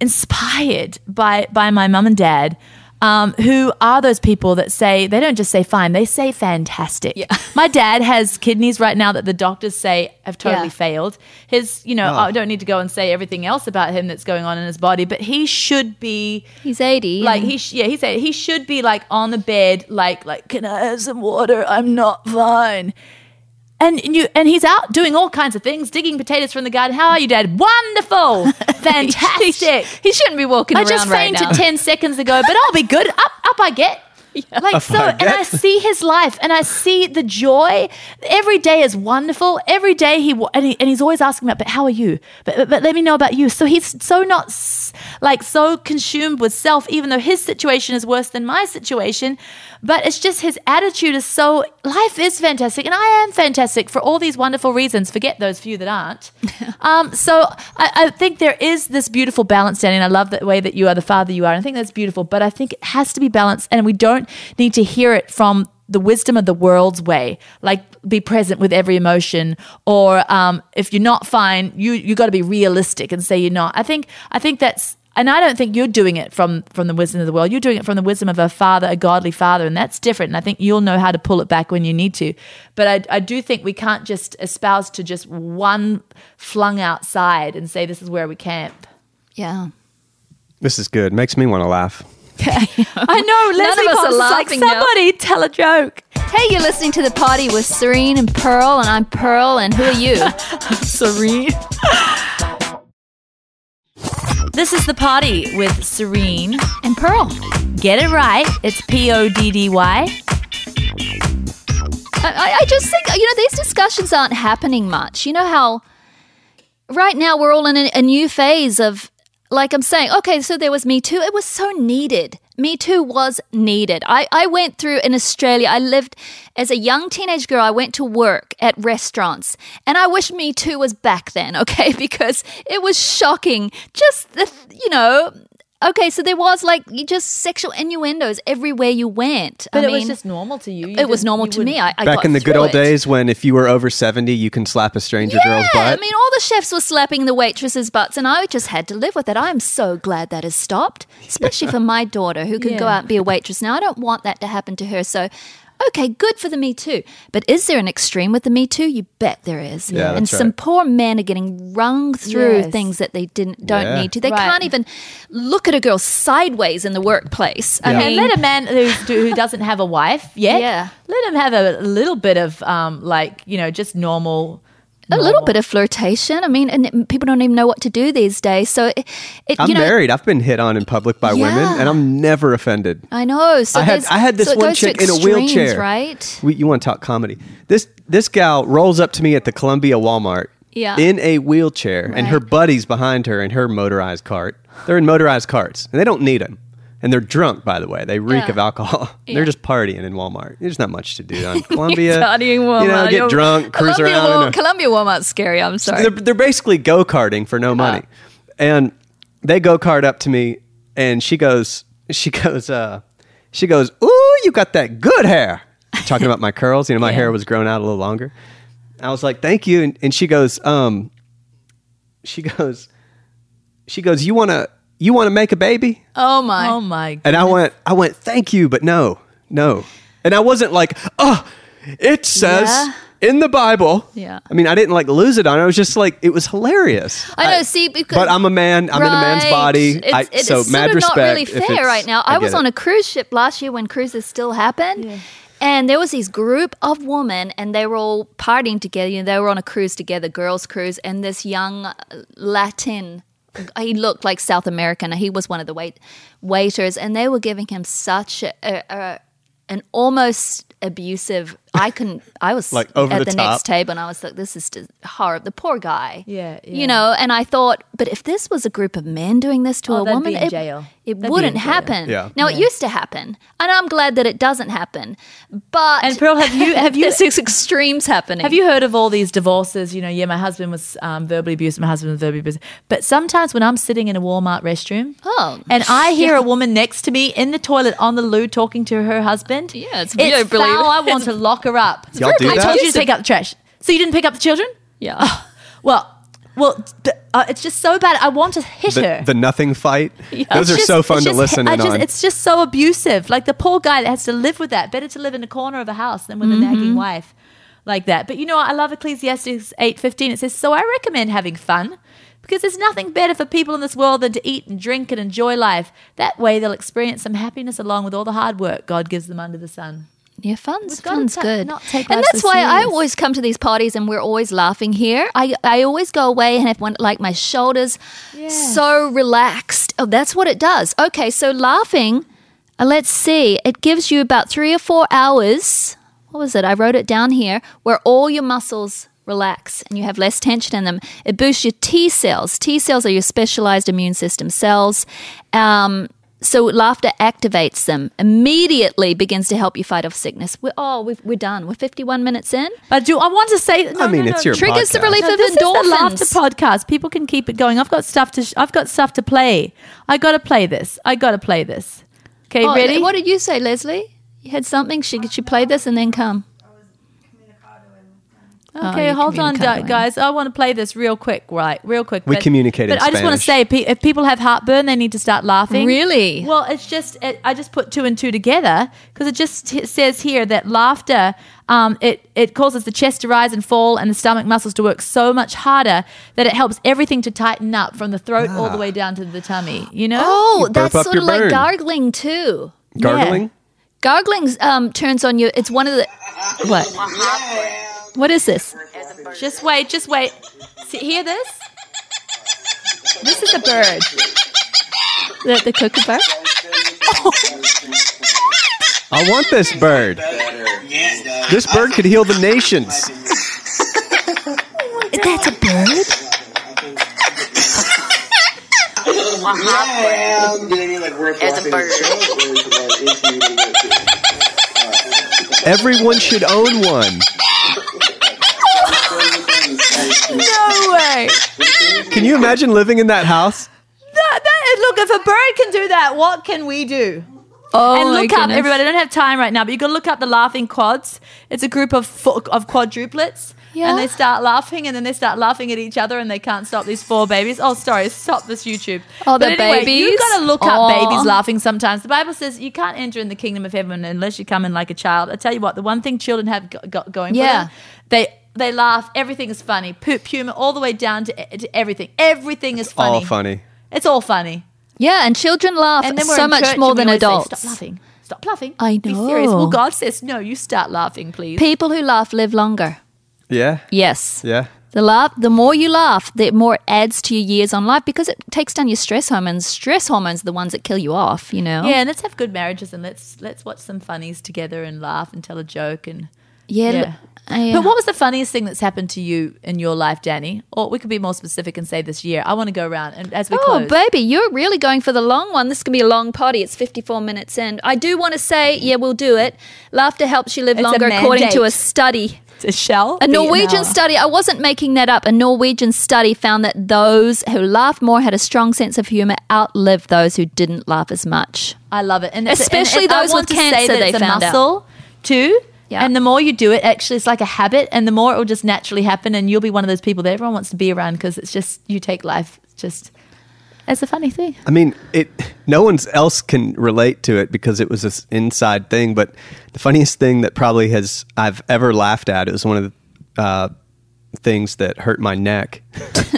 inspired by by my mum and dad. Um, who are those people that say they don't just say fine, they say fantastic. *laughs* My dad has kidneys right now that the doctors say have totally Yeah. failed. His, you know, I don't need to go and say everything else about him that's going on in his body, but he should be He's 80. like he, sh- yeah, he said he should be like on the bed, like like can I have some water? I'm not fine. And you and he's out doing all kinds of things, digging potatoes from the garden. How are you, Dad? Wonderful, *laughs* fantastic. he shouldn't be walking I just fainted ten seconds ago, but I'll be good. Up, up I get. *laughs* Like so, I and I see his life, and I see the joy. Every day is wonderful. Every day he and, he and he's always asking about, but how are you? But, but but let me know about you. So he's so not like so consumed with self, even though his situation is worse than my situation. But it's just his attitude is so life is fantastic, and I am fantastic for all these wonderful reasons. Forget those few that aren't. *laughs* um, so I, I think there is this beautiful balance, Danny, and I love the way that you are the father you are. And I think that's beautiful, but I think it has to be balanced, and we don't need to hear it from the wisdom of the world's way, like be present with every emotion, or um, if you're not fine, you you got to be realistic and say you're not. I think I think that's. And I don't think you're doing it from from the wisdom of the world. You're doing it from the wisdom of a father, a godly father, and that's different. And I think you'll know how to pull it back when you need to. But I, I do think we can't just espouse to just one flung outside and say this is where we camp. yeah. This is good. Makes me want to laugh. *laughs* I know. Leslie of us are like, laughing now. somebody tell a joke. Hey, you're listening to the Poddy with Serene and Pearl, and I'm Pearl, and who are you? *laughs* Serene. This is the Poddy with Serene. and Pearl. Get it right. It's P O D D Y. I- I, I just think you know these discussions aren't happening much. You know how right now we're all in a, a new phase of like I'm saying. Okay, so there was Me Too. It was so needed. Me Too was needed. I, I went through in Australia. I lived as a young teenage girl. I went to work at restaurants, and I wish Me Too was back then. *laughs* Okay, because it was shocking. Just the you know okay, so there was like just sexual innuendos everywhere you went. But I it was just normal to you. You it was normal to me. I, I Back got in the good old it. days when if you were over 70, you can slap a stranger girl's butt. Yeah. I mean, all the chefs were slapping the waitresses' butts, and I just had to live with it. I'm so glad that has stopped, especially for my daughter who can go out and be a waitress. Now, I don't want that to happen to her. So, okay, good for the Me Too. But is there an extreme with the Me Too? You bet there is. Yeah, and that's some right. poor men are getting rung through Yes. things that they didn't don't Yeah. need to. They Right. can't even look at a girl sideways in the workplace. I Yeah. mean, let a man who, who doesn't have a wife yet, Yeah. let him have a little bit of um, like you know just normal. A little bit of flirtation. I mean, and people don't even know what to do these days. So, it, it I'm you know, married. I've been hit on in public by women, and I'm never offended. I know. So I had I had this so one chick in a extremes, wheelchair. right? We, you want to talk comedy? This this gal rolls up to me at the Columbia Walmart. Yeah. In a wheelchair, and her buddies behind her in her motorized cart. They're in motorized carts, and they don't need them. And they're drunk, by the way. They reek Yeah. of alcohol. *laughs* Yeah. They're just partying in Walmart. There's not much to do on *laughs* Columbia. Partying Walmart. You know, get You're- drunk, *laughs* cruise Columbia around. In a- Columbia Walmart's scary. I'm sorry. they're, they're basically go karting for no money, and they go kart up to me, and she goes, she goes, uh, she goes, "Ooh, you got that good hair." Talking about my curls, you know, my hair was growing out a little longer. I was like, "Thank you," and, and she goes, um, she goes, she goes, "You wanna, you wanna make a baby?" oh my. Oh my! God. And I went, I went, "Thank you, but no, no," and I wasn't like, "Oh, it says." Yeah. In the Bible, Yeah. I mean, I didn't like lose it on. it. I was just like, it was hilarious. I know. see, because But I'm a man. I'm in a man's body. It's, I, it's so sort mad of respect. not really fair right now. I, get was on a cruise ship last year when cruises still happened. And there was this group of women, and they were all partying together. You know, they were on a cruise together, girls' cruise, and this young uh, Latin, he looked like South American. He was one of the wait waiters, and they were giving him such a, a, an almost abusive. I couldn't. I was Like, over at the the, top. next table, and I was like, "This is just horrible." The poor guy. Yeah, yeah. You know, and I thought, but if this was a group of men doing this to Oh, a they'd woman, be it, jail. it They'd be wouldn't jail. happen. Yeah. Now it used to happen, and I'm glad that it doesn't happen. But And Pearl, have you *laughs* have you there's these extremes happening. Have you heard of all these divorces? You know, yeah, my husband was um, verbally abused, my husband was verbally abused. But sometimes when I'm sitting in a Walmart restroom, Oh, and I hear a woman next to me in the toilet on the loo talking to her husband, Yeah, it's it's really believe- foul. I *laughs* want to lock her up. Y'all do I that? told you to take out the trash, so you didn't pick up the children. Yeah. Well, well, th- uh, it's just so bad. I want to hit her. the, the nothing fight. *laughs* Those It's are just- so fun it's to just- listen I in just, on. It's just so abusive. Like the poor guy that has to live with that. Better to live in a corner of a house than with a Mm-hmm. nagging wife like that. But you know, I love Ecclesiastes eight fifteen. It says, "So I recommend having fun." Because there's nothing better for people in this world than to eat and drink and enjoy life. That way, they'll experience some happiness along with all the hard work God gives them under the sun. Yeah, fun's fun's ta- good, and that's why I always come to these parties and we're always laughing here. I I always go away and have one like my shoulders so relaxed. Oh, that's what it does. Okay, so laughing. Uh, let's see, it gives you about three or four hours. What was it? I wrote it down here. Where all your muscles relax and you have less tension in them. It boosts your T cells. T cells are your specialized immune system cells. Um, so laughter activates them immediately begins to help you fight off sickness we're oh we've, we're done we're 51 minutes in But do I want to say? No, I mean, no, it's no. your triggers the relief No, of this is the endorphins laughter podcast. People can keep it going. I've got stuff to. Sh- I've got stuff to play. I got to play this. I got to play this. Okay, Oh, ready? what did you say leslie you had something she she play this and then come Okay, you hold on, guys. I want to play this real quick, right? Real quick. We communicate in But I just want to say, if people have heartburn, they need to start laughing. Really? Well, it's just it, I just put two and two together because it just t- says here that laughter um, it it causes the chest to rise and fall and the stomach muscles to work so much harder that it helps everything to tighten up from the throat all the way down to the tummy. You know? oh burp that's sort your of like burn. gargling too Gargling. gargling um, turns on you it's one of the what what is this Just wait, just wait. See, hear this? This is a bird. the, the kookaburra *laughs* I want this bird. This bird could heal the nations. that's a bird As a bird. Everyone should own one. No way. Can you imagine living in that house? That, that, look, if a bird can do that, what can we do? Oh, and look up goodness. everybody. I don't have time right now, but you got to look up the laughing quads. It's a group of fo- of quadruplets, Yeah. and they start laughing, and then they start laughing at each other, and they can't stop these four babies. Oh, sorry, stop this YouTube. Oh, but the anyway, babies? You've got to look up Aw. babies laughing. Sometimes the Bible says you can't enter in the kingdom of heaven unless you come in like a child. I tell you what, the one thing children have got, go- going Yeah. for them, they. They laugh. Everything is funny. Poop, humor, all the way down to, to everything. Everything is funny. All funny. It's all funny. Yeah, and children laugh And then we're so in much church more and we than always say, adults. Stop laughing. Stop laughing. I know. Be serious. Well, God says, no, you start laughing, please. People who laugh live longer. Yeah. Yes. Yeah. The laugh, the more you laugh, the more it adds to your years on life because it takes down your stress hormones. Stress hormones are the ones that kill you off, you know. yeah, and let's have good marriages and let's let's watch some funnies together and laugh and tell a joke and Yeah. yeah. I, uh, But what was the funniest thing that's happened to you in your life, Danny? Or we could be more specific and say this year. I want to go around and as we go. Oh, close. baby, you're really going for the long one. This can be a long poddy. It's 54 minutes in. I do want to say, yeah, we'll do it. Laughter helps you live It's longer, according to a study. A be an Norwegian study, I wasn't making that up. A Norwegian study found that those who laughed more had a strong sense of humor outlived those who didn't laugh as much. I love it, and Especially and, and those with cancer, that they a found out. muscle too. Yeah. And the more you do it, actually, it's like a habit, and the more it will just naturally happen, and you'll be one of those people that everyone wants to be around because it's just you take life just as a funny thing. I mean, it. No one else can relate to it because it was this inside thing. But the funniest thing that probably has I've ever laughed at is one of the uh, things that hurt my neck.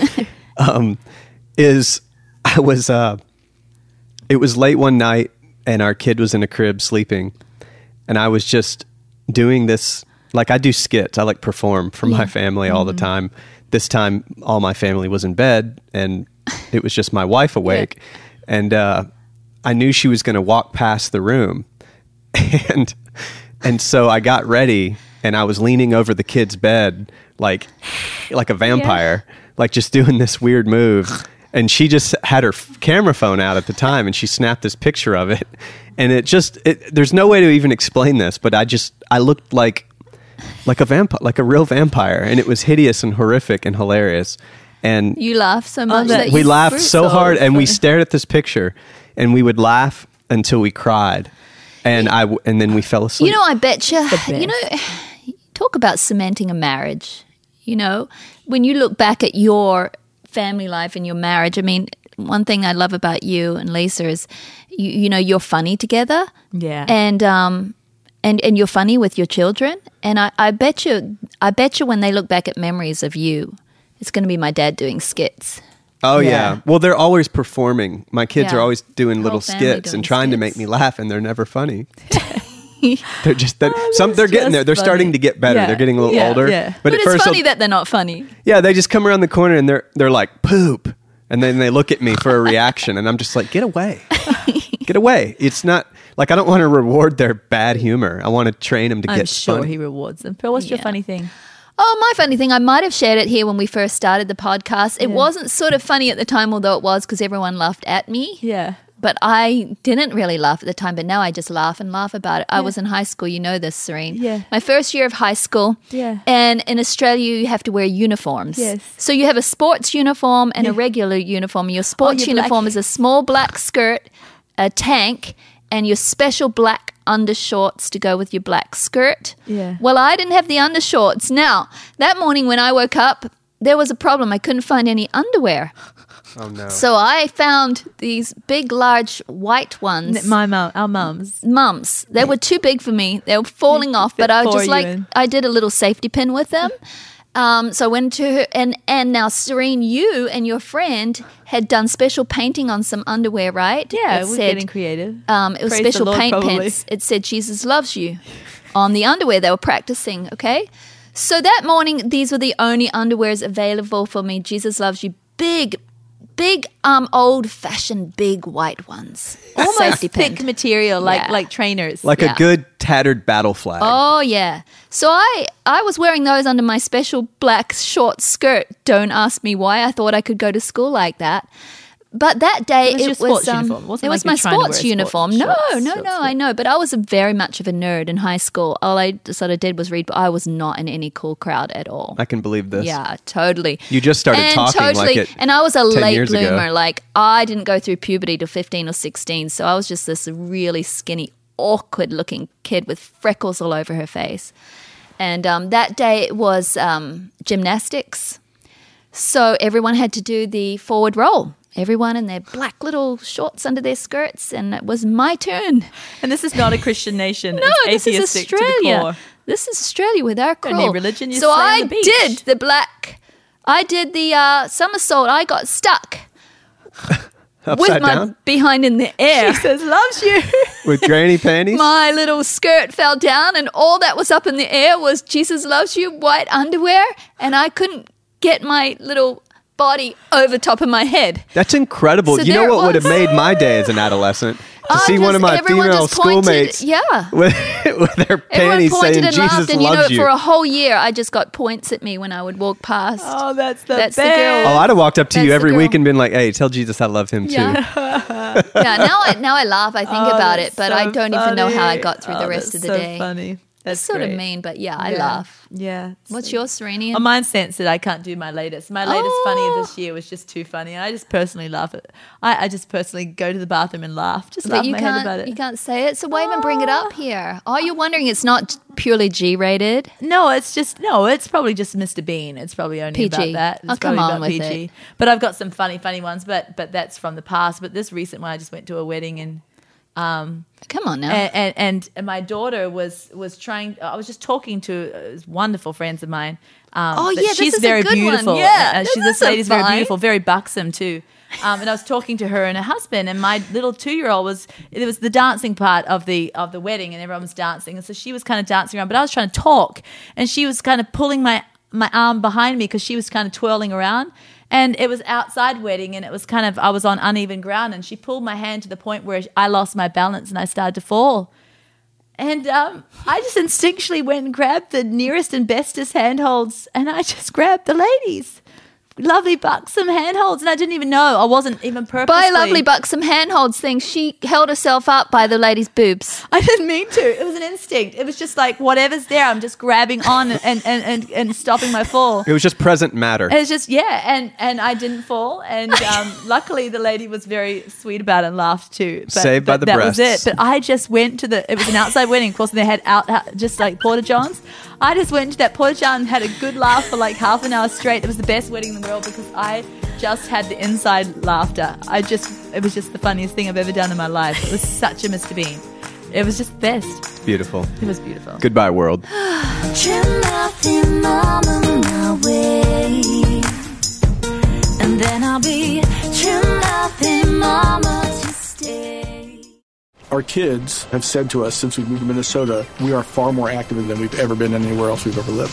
*laughs* um, is I was uh, it was late one night and our kid was in a crib sleeping, and I was just doing this like I do skits. I like perform for my family all the time. This time, all my family was in bed, and it was just my wife awake, and uh, I knew she was going to walk past the room, *laughs* and and so I got ready, and I was leaning over the kid's bed like like a vampire, like just doing this weird move. And she just had her f- camera phone out at the time, and she snapped this picture of it. And it just, it, there's no way to even explain this, but I just, I looked like, like a vampire, like a real vampire, and it was hideous and horrific and hilarious. And You laugh so much that- that we laughed so hard, and we *laughs* stared at this picture, and we would laugh until we cried, and I, w- and then we fell asleep. You know, I bet you, you know, *sighs* talk about cementing a marriage. You know, when you look back at your family life and your marriage, I mean, one thing I love about you and Lisa is, you, you know, you're funny together. Yeah. And, um, and, and you're funny with your children. And I, I bet you, I bet you when they look back at memories of you, it's going to be my dad doing skits. Oh yeah. Yeah. Well, they're always performing. My kids Yeah. are always doing Whole little skits doing and trying to make me laugh, and they're never funny. *laughs* *laughs* they're just that oh, some. They're getting there. They're starting to get better. Yeah. They're getting a little Yeah, older. yeah. But, But, at it's first, funny that they're not funny. yeah, they just come around the corner and they're they're like poop, and then they look at me for a reaction, and I'm just like, get away, *laughs* get away. It's not like I don't want to reward their bad humor. I want to train them to I'm get sure funny. he rewards them. But what's your funny thing? Oh, my funny thing, I might have shared it here when we first started the podcast. It wasn't sort of funny at the time, although it was because everyone laughed at me. Yeah. But I didn't really laugh at the time, but now I just laugh and laugh about it. I was in high school, you know this, Serene. Yeah. My first year of high school. Yeah. And in Australia, you have to wear uniforms. Yes. So you have a sports uniform and a regular uniform. Your oh, sports Oh, you're black. uniform is a small black skirt, a tank, and your special black undershorts to go with your black skirt. Yeah. Well, I didn't have the undershorts. Now, that morning when I woke up, there was a problem. I couldn't find any underwear. Oh no! So I found these big, large white ones. My mum, our mums. mums. They were too big for me. They were falling off, but I was just like, in. I did a little safety pin with them. Um, so I went to her, and and now Serene, you and your friend had done special painting on some underwear, right? Yeah, It we're said- getting creative. um, it was Praise special Lord, paint probably. pens. It said Jesus loves you on the underwear. They were practicing, okay? So that morning, these were the only underwears available for me. Jesus loves you. Big, big, um, old fashioned, big white ones. Almost Safety thick pinned. material, like Yeah. like trainers. like yeah. a good tattered battle flag. Oh yeah. So I I was wearing those under my special black short skirt. Don't ask me why. I thought I could go to school like that. But that day It was it, your was sports um, uniform. Wasn't it was like my trying to wear sports uniform. sports no, shorts, no, shorts, no. I know, but I was a very much of a nerd in high school. All I sort of did was read, but I was not in any cool crowd at all. I can believe this. Yeah, totally. You just started and talking like totally, it and I was a late years ago. bloomer. Like I didn't go through puberty till fifteen or sixteen, so I was just this really skinny, awkward-looking kid with freckles all over her face. And um, that day it was um, gymnastics, so everyone had to do the forward roll. Everyone in their black little shorts under their skirts, and it was my turn. And this is not a Christian nation. *laughs* No, it's this is atheistic to the Australia. This is Australia with our Got any crawl. religion, you so I the beach. did the black. I did the uh, somersault. I got stuck *laughs* Upside with my down behind in the *laughs* air. Jesus loves you. with granny panties. my little skirt fell down, and all that was up in the air was "Jesus loves you" white underwear, and I couldn't get my little body over top of my head. That's incredible. So you know what would have made my day as an adolescent? To I see one of my female pointed- schoolmates yeah. *laughs* with, with their Everyone panties pointed saying and Jesus laughed, and you know, loves you. for a whole year, I just got points at me when I would walk past. Oh, that's the That's the best. girl. oh, I'd have walked up to That's you every week and been like, hey, tell Jesus I love him too. Yeah. *laughs* yeah, now I now I laugh. I think Oh, about it, but so I don't even know how I got through the Oh, rest that's of the so day. Funny. That's It's sort of mean, but yeah, I Yeah. laugh. Yeah. What's yours, Serenian? Oh, mine's censored. I can't do my latest. My latest oh! funny Oh. this year was just too funny. I just personally laugh it. I, I just personally go to the bathroom and laugh. Just laugh you my can't about it. you can't say it, so why even bring it up ah! here? Oh, you're wondering it's not purely G rated? No, it's just no. It's probably just Mr. Bean. It's probably only PG. about that. Oh, it's Oh, come probably on with PG. it. But I've got some funny, funny ones. But but that's from the past. But this recent one, I just went to a wedding and Come on now. and, and, and my daughter was was trying. I was just talking to uh, wonderful friends of mine. Um, Oh, yeah, this she's very good one. beautiful. Yeah, and she, this this is a lady's very beautiful, very buxom too. Um, and I was talking to her and her husband, and my little two year old was it was the dancing part of the of the wedding, and everyone was dancing, and so she was kind of dancing around, but I was trying to talk, and she was kind of pulling my my arm behind me because she was kind of twirling around. And it was outside wedding, and it was kind of I was on uneven ground, and she pulled my hand to the point where I lost my balance and I started to fall. And um, I just instinctually went and grabbed the nearest and bestest handholds, and I just grabbed the ladies. Lovely buxom handholds, and I didn't even know. I wasn't even purposely. by lovely buxom handholds thing, she held herself up by the lady's boobs. I didn't mean to. It was an instinct. It was just like whatever's there, I'm just grabbing on and and and, and stopping my fall. It was just present matter. It was just yeah, and and I didn't fall, and *laughs* um, luckily the lady was very sweet about it and laughed too. But, Saved by but the that was it. But I just went to the. It was an outside wedding, of course, and they had out just like porta johns. I just went to that porta john and had a good laugh for like half an hour straight. It was the best wedding in the world because I just had the inside laughter. I just it was just the funniest thing I've ever done in my life. It was such a Mr. Bean. It was just the best. Beautiful. It was beautiful. Goodbye, world. *sighs* Trim nothing on my way. And then I'll be trim nothing mama to stay. Our kids have said to us since we moved to Minnesota, we are far more active than we've ever been anywhere else we've ever lived.